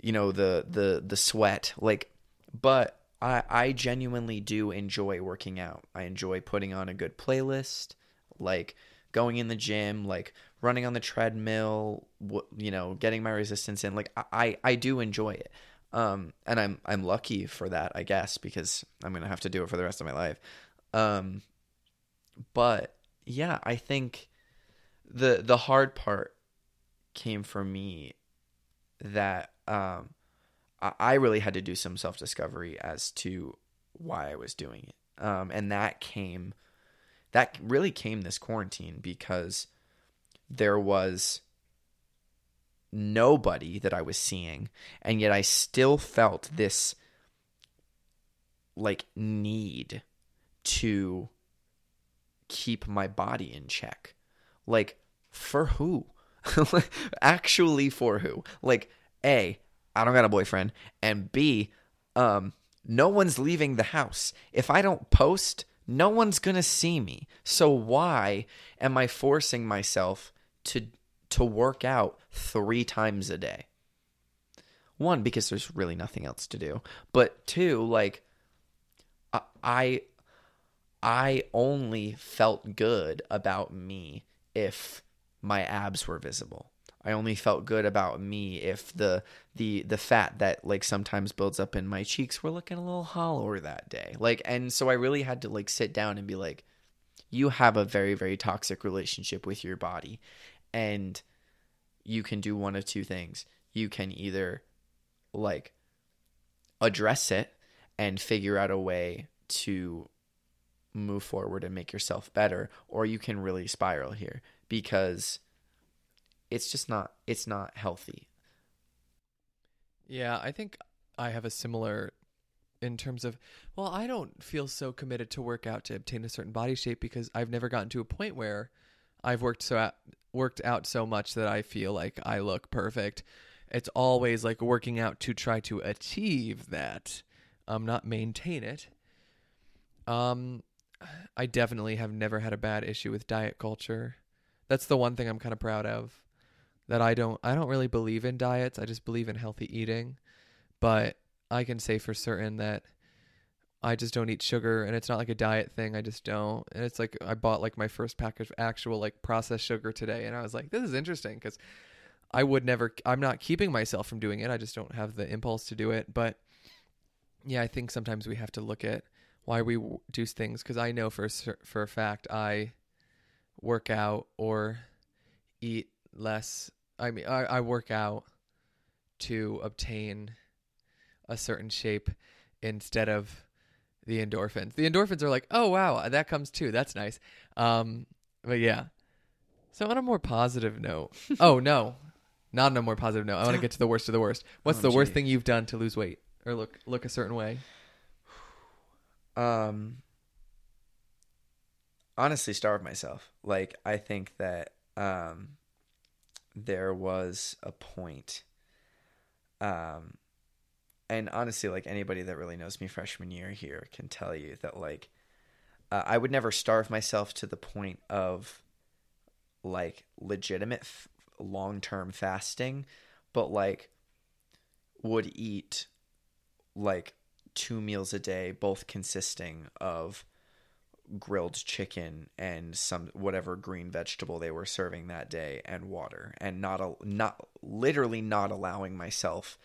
you know the the the sweat like but I I genuinely do enjoy working out. I enjoy putting on a good playlist, like going in the gym, like running on the treadmill, you know, getting my resistance in. Like I I do enjoy it. Um and I'm I'm lucky for that, I guess, because I'm going to have to do it for the rest of my life. Um but yeah, I think the the hard part came for me that um, I really had to do some self discovery as to why I was doing it. Um, and that came that really came this quarantine because there was nobody that I was seeing, and yet I still felt this like need to keep my body in check. Like, for who? [laughs] Actually, for who? Like, A, I don't got a boyfriend, and B, um, no one's leaving the house. If I don't post, no one's gonna see me. So why am I forcing myself to to work out three times a day? One, because there's really nothing else to do. But two, like I I only felt good about me if my abs were visible. I only felt good about me if the the the fat that like sometimes builds up in my cheeks were looking a little hollower that day. Like and so I really had to like sit down and be like you have a very very toxic relationship with your body and you can do one of two things. You can either like address it and figure out a way to move forward and make yourself better or you can really spiral here because it's just not it's not healthy. Yeah, I think I have a similar in terms of well, I don't feel so committed to work out to obtain a certain body shape because I've never gotten to a point where I've worked so at, worked out so much that I feel like I look perfect. It's always like working out to try to achieve that, um, not maintain it. Um, I definitely have never had a bad issue with diet culture. That's the one thing I'm kind of proud of. That I don't I don't really believe in diets. I just believe in healthy eating. But I can say for certain that I just don't eat sugar and it's not like a diet thing. I just don't. And it's like I bought like my first pack of actual like processed sugar today and I was like this is interesting cuz I would never I'm not keeping myself from doing it. I just don't have the impulse to do it, but yeah, I think sometimes we have to look at why we do things because I know for for a fact I work out or eat less. I mean, I, I work out to obtain a certain shape instead of the endorphins. The endorphins are like, oh wow, that comes too. That's nice. Um, but yeah. So on a more positive note, [laughs] oh no, not on a more positive note. I want to get to the worst of the worst. [laughs] What's oh, the worst thing you've done to lose weight or look look a certain way? Um, honestly, starve myself. Like I think that um, there was a point. Um, and honestly, like anybody that really knows me freshman year here can tell you that like uh, I would never starve myself to the point of like legitimate f- long term fasting, but like would eat like two meals a day, both consisting of grilled chicken and some whatever green vegetable they were serving that day and water and not a, not literally not allowing myself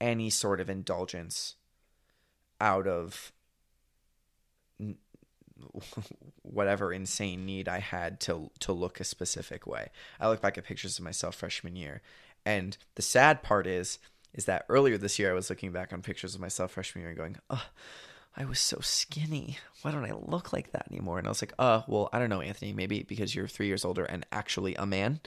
any sort of indulgence out of [laughs] whatever insane need I had to to look a specific way. I look back at pictures of myself freshman year and the sad part is is that earlier this year I was looking back on pictures of myself freshman year and going, oh, I was so skinny. Why don't I look like that anymore? And I was like, uh, well, I don't know, Anthony. Maybe because you're three years older and actually a man,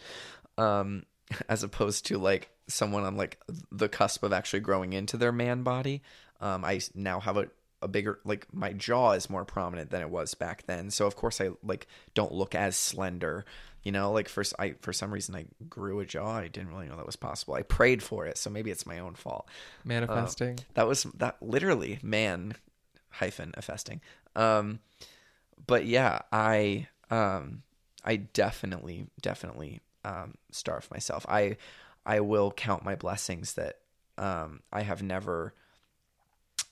um, [laughs] as opposed to like someone on like the cusp of actually growing into their man body. Um, I now have a, a bigger like my jaw is more prominent than it was back then. So of course I like don't look as slender you know, like for I for some reason I grew a jaw. I didn't really know that was possible. I prayed for it, so maybe it's my own fault. Manifesting. Uh, that was that literally man hyphen affesting. Um, but yeah, I um I definitely definitely um starve myself. I I will count my blessings that um I have never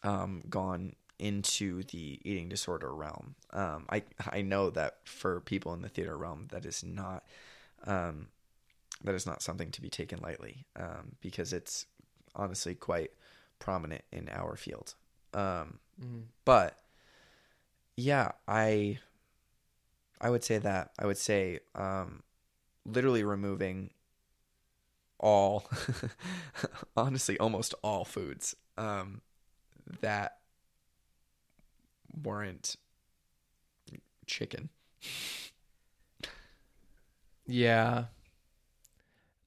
um gone into the eating disorder realm. Um, I I know that for people in the theater realm, that is not um, that is not something to be taken lightly um, because it's honestly quite prominent in our field. Um, mm-hmm. But yeah, I I would say that I would say um, literally removing all [laughs] honestly almost all foods um, that weren't chicken. Yeah.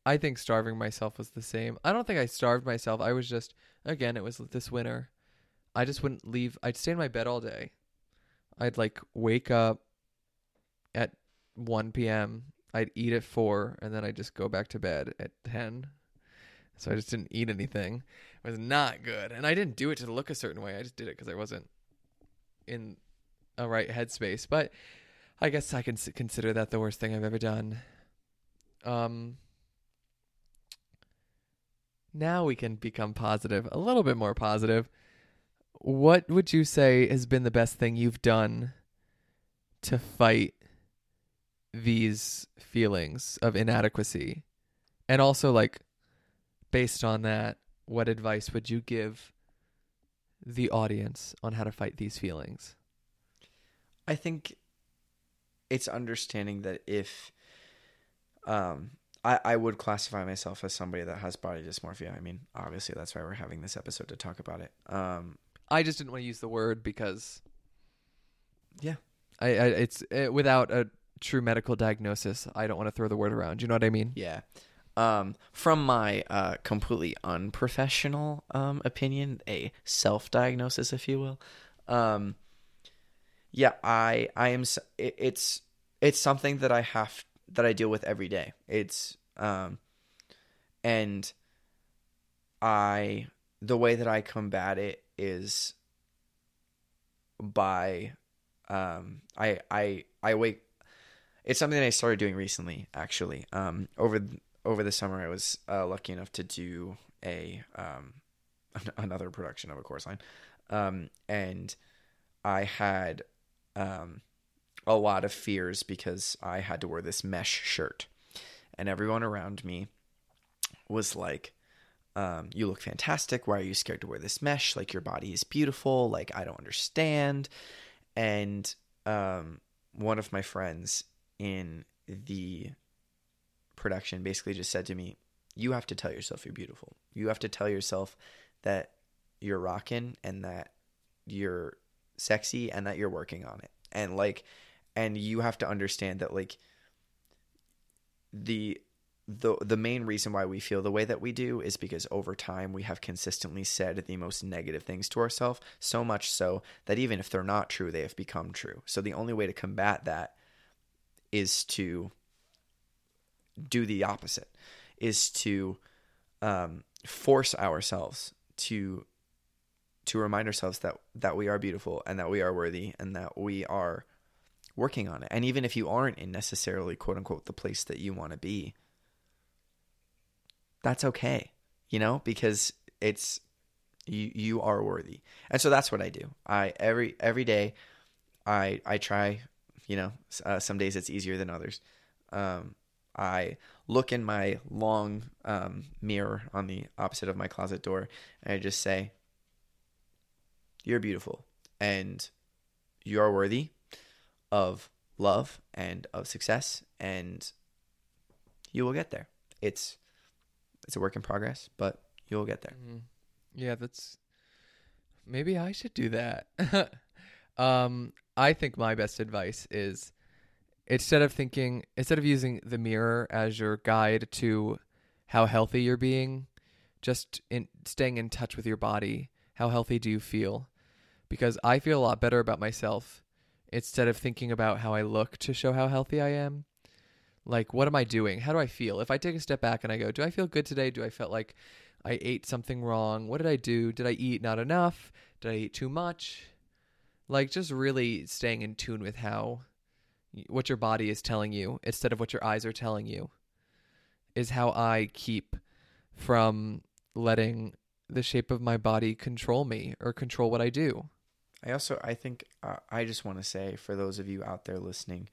I think starving myself was the same. I don't think I starved myself. I was just again, it was this winter. I just wouldn't leave. I'd stay in my bed all day. I'd like wake up at 1 p.m. I'd eat at 4 and then I'd just go back to bed at 10. So I just didn't eat anything. It was not good. And I didn't do it to look a certain way. I just did it cuz I wasn't in a right headspace. But I guess I can consider that the worst thing I've ever done. Um now we can become positive, a little bit more positive. What would you say has been the best thing you've done to fight these feelings of inadequacy? And also, like, based on that, what advice would you give the audience on how to fight these feelings? I think it's understanding that if um I, I would classify myself as somebody that has body dysmorphia. I mean, obviously that's why we're having this episode to talk about it. Um I just didn't want to use the word because Yeah. I, I it's uh without a true medical diagnosis. I don't want to throw the word around. You know what I mean? Yeah. Um, from my uh, completely unprofessional um, opinion, a self-diagnosis, if you will. Um, yeah, I I am. It, it's it's something that I have that I deal with every day. It's um, and I the way that I combat it is by um I I I wake it's something I started doing recently actually. Um over over the summer I was uh, lucky enough to do a um another production of a Chorus Line. Um and I had um a lot of fears because I had to wear this mesh shirt. And everyone around me was like um, you look fantastic. Why are you scared to wear this mesh? Like your body is beautiful. Like I don't understand. And um, one of my friends in the production basically just said to me, "You have to tell yourself you're beautiful. You have to tell yourself that you're rocking and that you're sexy and that you're working on it. And like, and you have to understand that like the the the main reason why we feel the way that we do is because over time we have consistently said the most negative things to ourselves so much so that even if they're not true they have become true. So the only way to combat that is to do the opposite is to um, force ourselves to to remind ourselves that that we are beautiful and that we are worthy and that we are working on it. And even if you aren't in necessarily quote unquote the place that you want to be that's okay you know because it's you you are worthy. And so that's what i do. I every every day i i try you know uh, some days it's easier than others. Um i look in my long um mirror on the opposite of my closet door and i just say you're beautiful and you are worthy of love and of success and you will get there. It's it's a work in progress but you will get there Mhm. Yeah, that's maybe I should do that. [laughs] um, I think my best advice is instead of thinking, instead of using the mirror as your guide to how healthy you're being, just in staying in touch with your body. How healthy do you feel? Because I feel a lot better about myself instead of thinking about how I look to show how healthy I am. Like, what am I doing? How do I feel? If I take a step back and I go, do I feel good today? Do I feel like I ate something wrong? What did I do? Did I eat not enough? Did I eat too much? Like, just really staying in tune with how what your body is telling you instead of what your eyes are telling you is how I keep from letting the shape of my body control me or control what I do. I also I think uh, I just want to say for those of you out there listening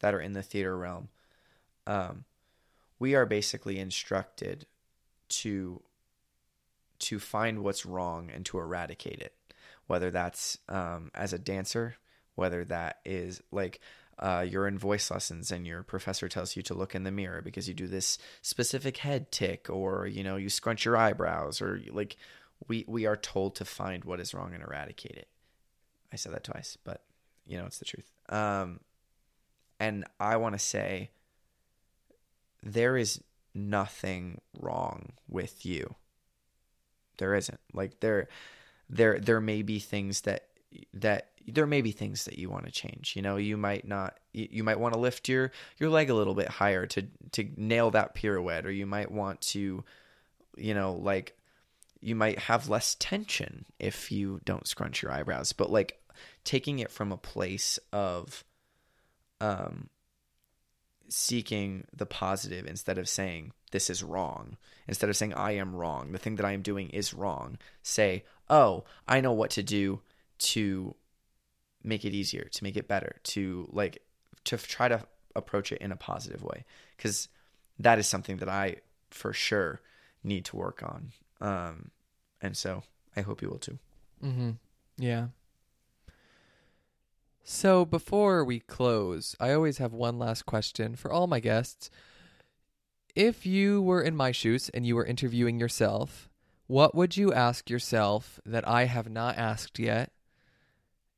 that are in the theater realm, um, we are basically instructed to to find what's wrong and to eradicate it, whether that's um, as a dancer, whether that is like uh, you're in voice lessons and your professor tells you to look in the mirror because you do this specific head tick or you know you scrunch your eyebrows or like we we are told to find what is wrong and eradicate it I said that twice, but you know it's the truth. Um, and I want to say there is nothing wrong with you. There isn't. Like there there there may be things that that there may be things that you want to change. You know, you might not you, might want to lift your your leg a little bit higher to to nail that pirouette or you might want to you know, like you might have less tension if you don't scrunch your eyebrows, but like taking it from a place of um seeking the positive instead of saying this is wrong. Instead of saying i am wrong. The thing that i am doing is wrong. Say oh i know what to do to make it easier to make it better to like to try to approach it in a positive way. Because that is something that i for sure need to work on. Um and so i hope you will too. Mm-hmm. Yeah. So before we close, I always have one last question for all my guests. If you were in my shoes and you were interviewing yourself, what would you ask yourself that I have not asked yet?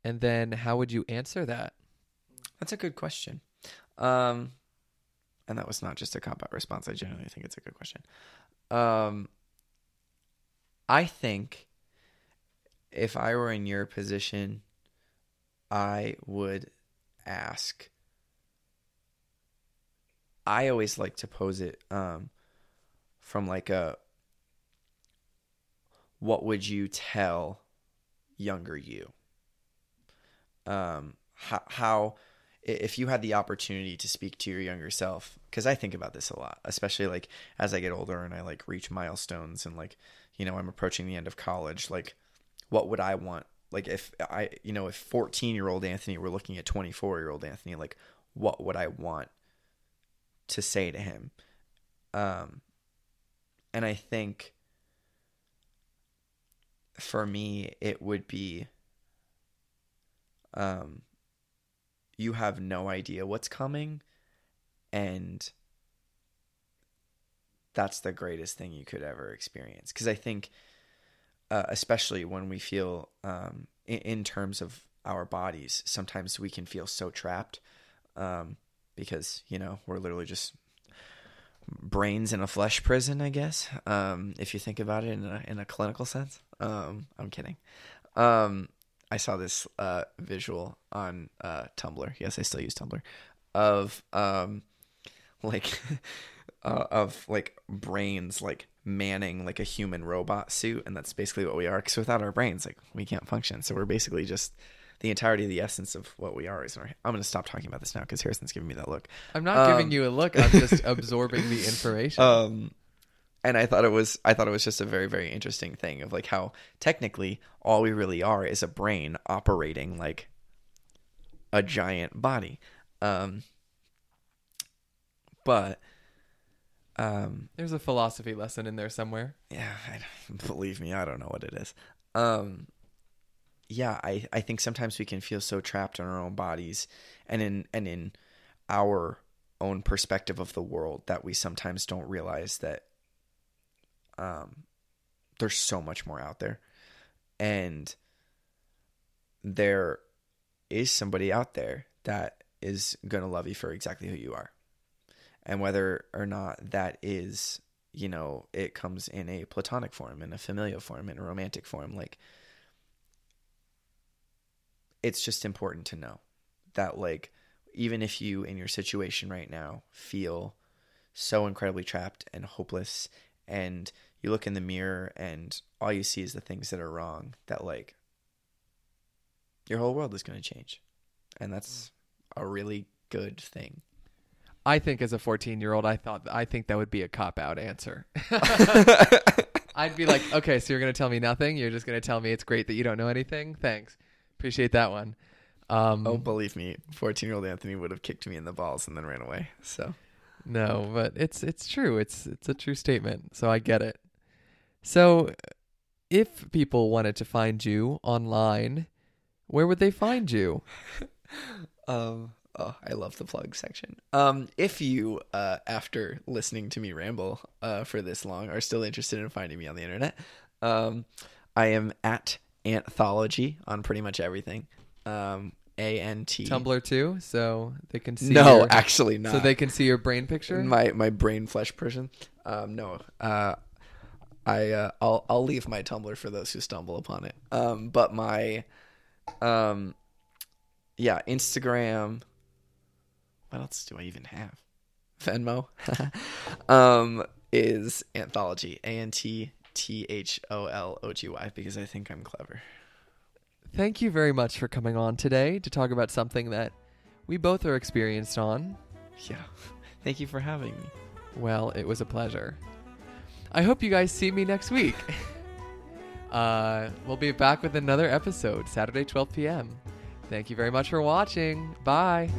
And then how would you answer that? That's a good question. Um, and that was not just a cop out response. I genuinely think it's a good question. Um, I think if I were in your position, I would ask. I always like to pose it um, from like a what would you tell younger you? Um, how, how if you had the opportunity to speak to your younger self because i think about this a lot especially like as i get older and i like reach milestones and like you know i'm approaching the end of college like what would i want like if i you know if 14 year old anthony were looking at 24 year old anthony like what would i want to say to him? Um and i think for me it would be um you have no idea what's coming and that's the greatest thing you could ever experience. Because i think uh, especially when we feel um, in, in, terms of our bodies sometimes we can feel so trapped um, because you know we're literally just brains in a flesh prison i guess um, if you think about it in a, in a clinical sense. Um, i'm kidding. Um, I saw this uh, visual on uh, Tumblr. Yes, I still use Tumblr. Of um, like [laughs] uh, of like brains like manning like a human robot suit, and that's basically what we are. Because without our brains, like we can't function. So we're basically just the entirety of the essence of what we are is our, I'm going to stop talking about this now because Harrison's giving me that look. I'm not um, giving you a look. I'm just [laughs] absorbing the information. Um, and I thought it was I thought it was just a very very interesting thing of like how technically all we really are is a brain operating like a giant body. Um, but um, there's a philosophy lesson in there somewhere. Yeah, I, [laughs] believe me, I don't know what it is. Um, yeah, I I think sometimes we can feel so trapped in our own bodies and in and in our own perspective of the world that we sometimes don't realize that um, there's so much more out there, and there is somebody out there that is gonna love you for exactly who you are, and whether or not that is you know it comes in a platonic form in a familial form in a romantic form like it's just important to know that like even if you in your situation right now feel so incredibly trapped and hopeless and you look in the mirror and all you see is the things that are wrong that like your whole world is going to change. And that's mm. a really good thing i think as a 14 year old i thought i think that would be a cop out answer [laughs] i'd be like okay so you're going to tell me nothing you're just going to tell me it's great that you don't know anything thanks appreciate that one um, oh believe me 14 year old anthony would have kicked me in the balls and then ran away so no, but it's it's true. It's it's a true statement. So I get it. So if people wanted to find you online, where would they find you? [laughs] um oh, I love the plug section. Um if you uh after listening to me ramble uh for this long are still interested in finding me on the internet, um I am at anthology on pretty much everything. Um A N T. Tumblr too, so they can see. No, your, actually not. so they can see your brain picture. my my brain flesh person. Um, no, uh, I uh, I'll I'll leave my Tumblr for those who stumble upon it. Um, but my, um, yeah, Instagram. What else do I even have? Venmo, [laughs] um, is anthology a n t t h o l o g y because I think I'm clever. Thank you very much for coming on today to talk about something that we both are experienced on. Yeah, [laughs] thank you for having me. Well, it was a pleasure. I hope you guys see me next week. [laughs] uh, we'll be back with another episode Saturday, 12 p.m. Thank you very much for watching. Bye.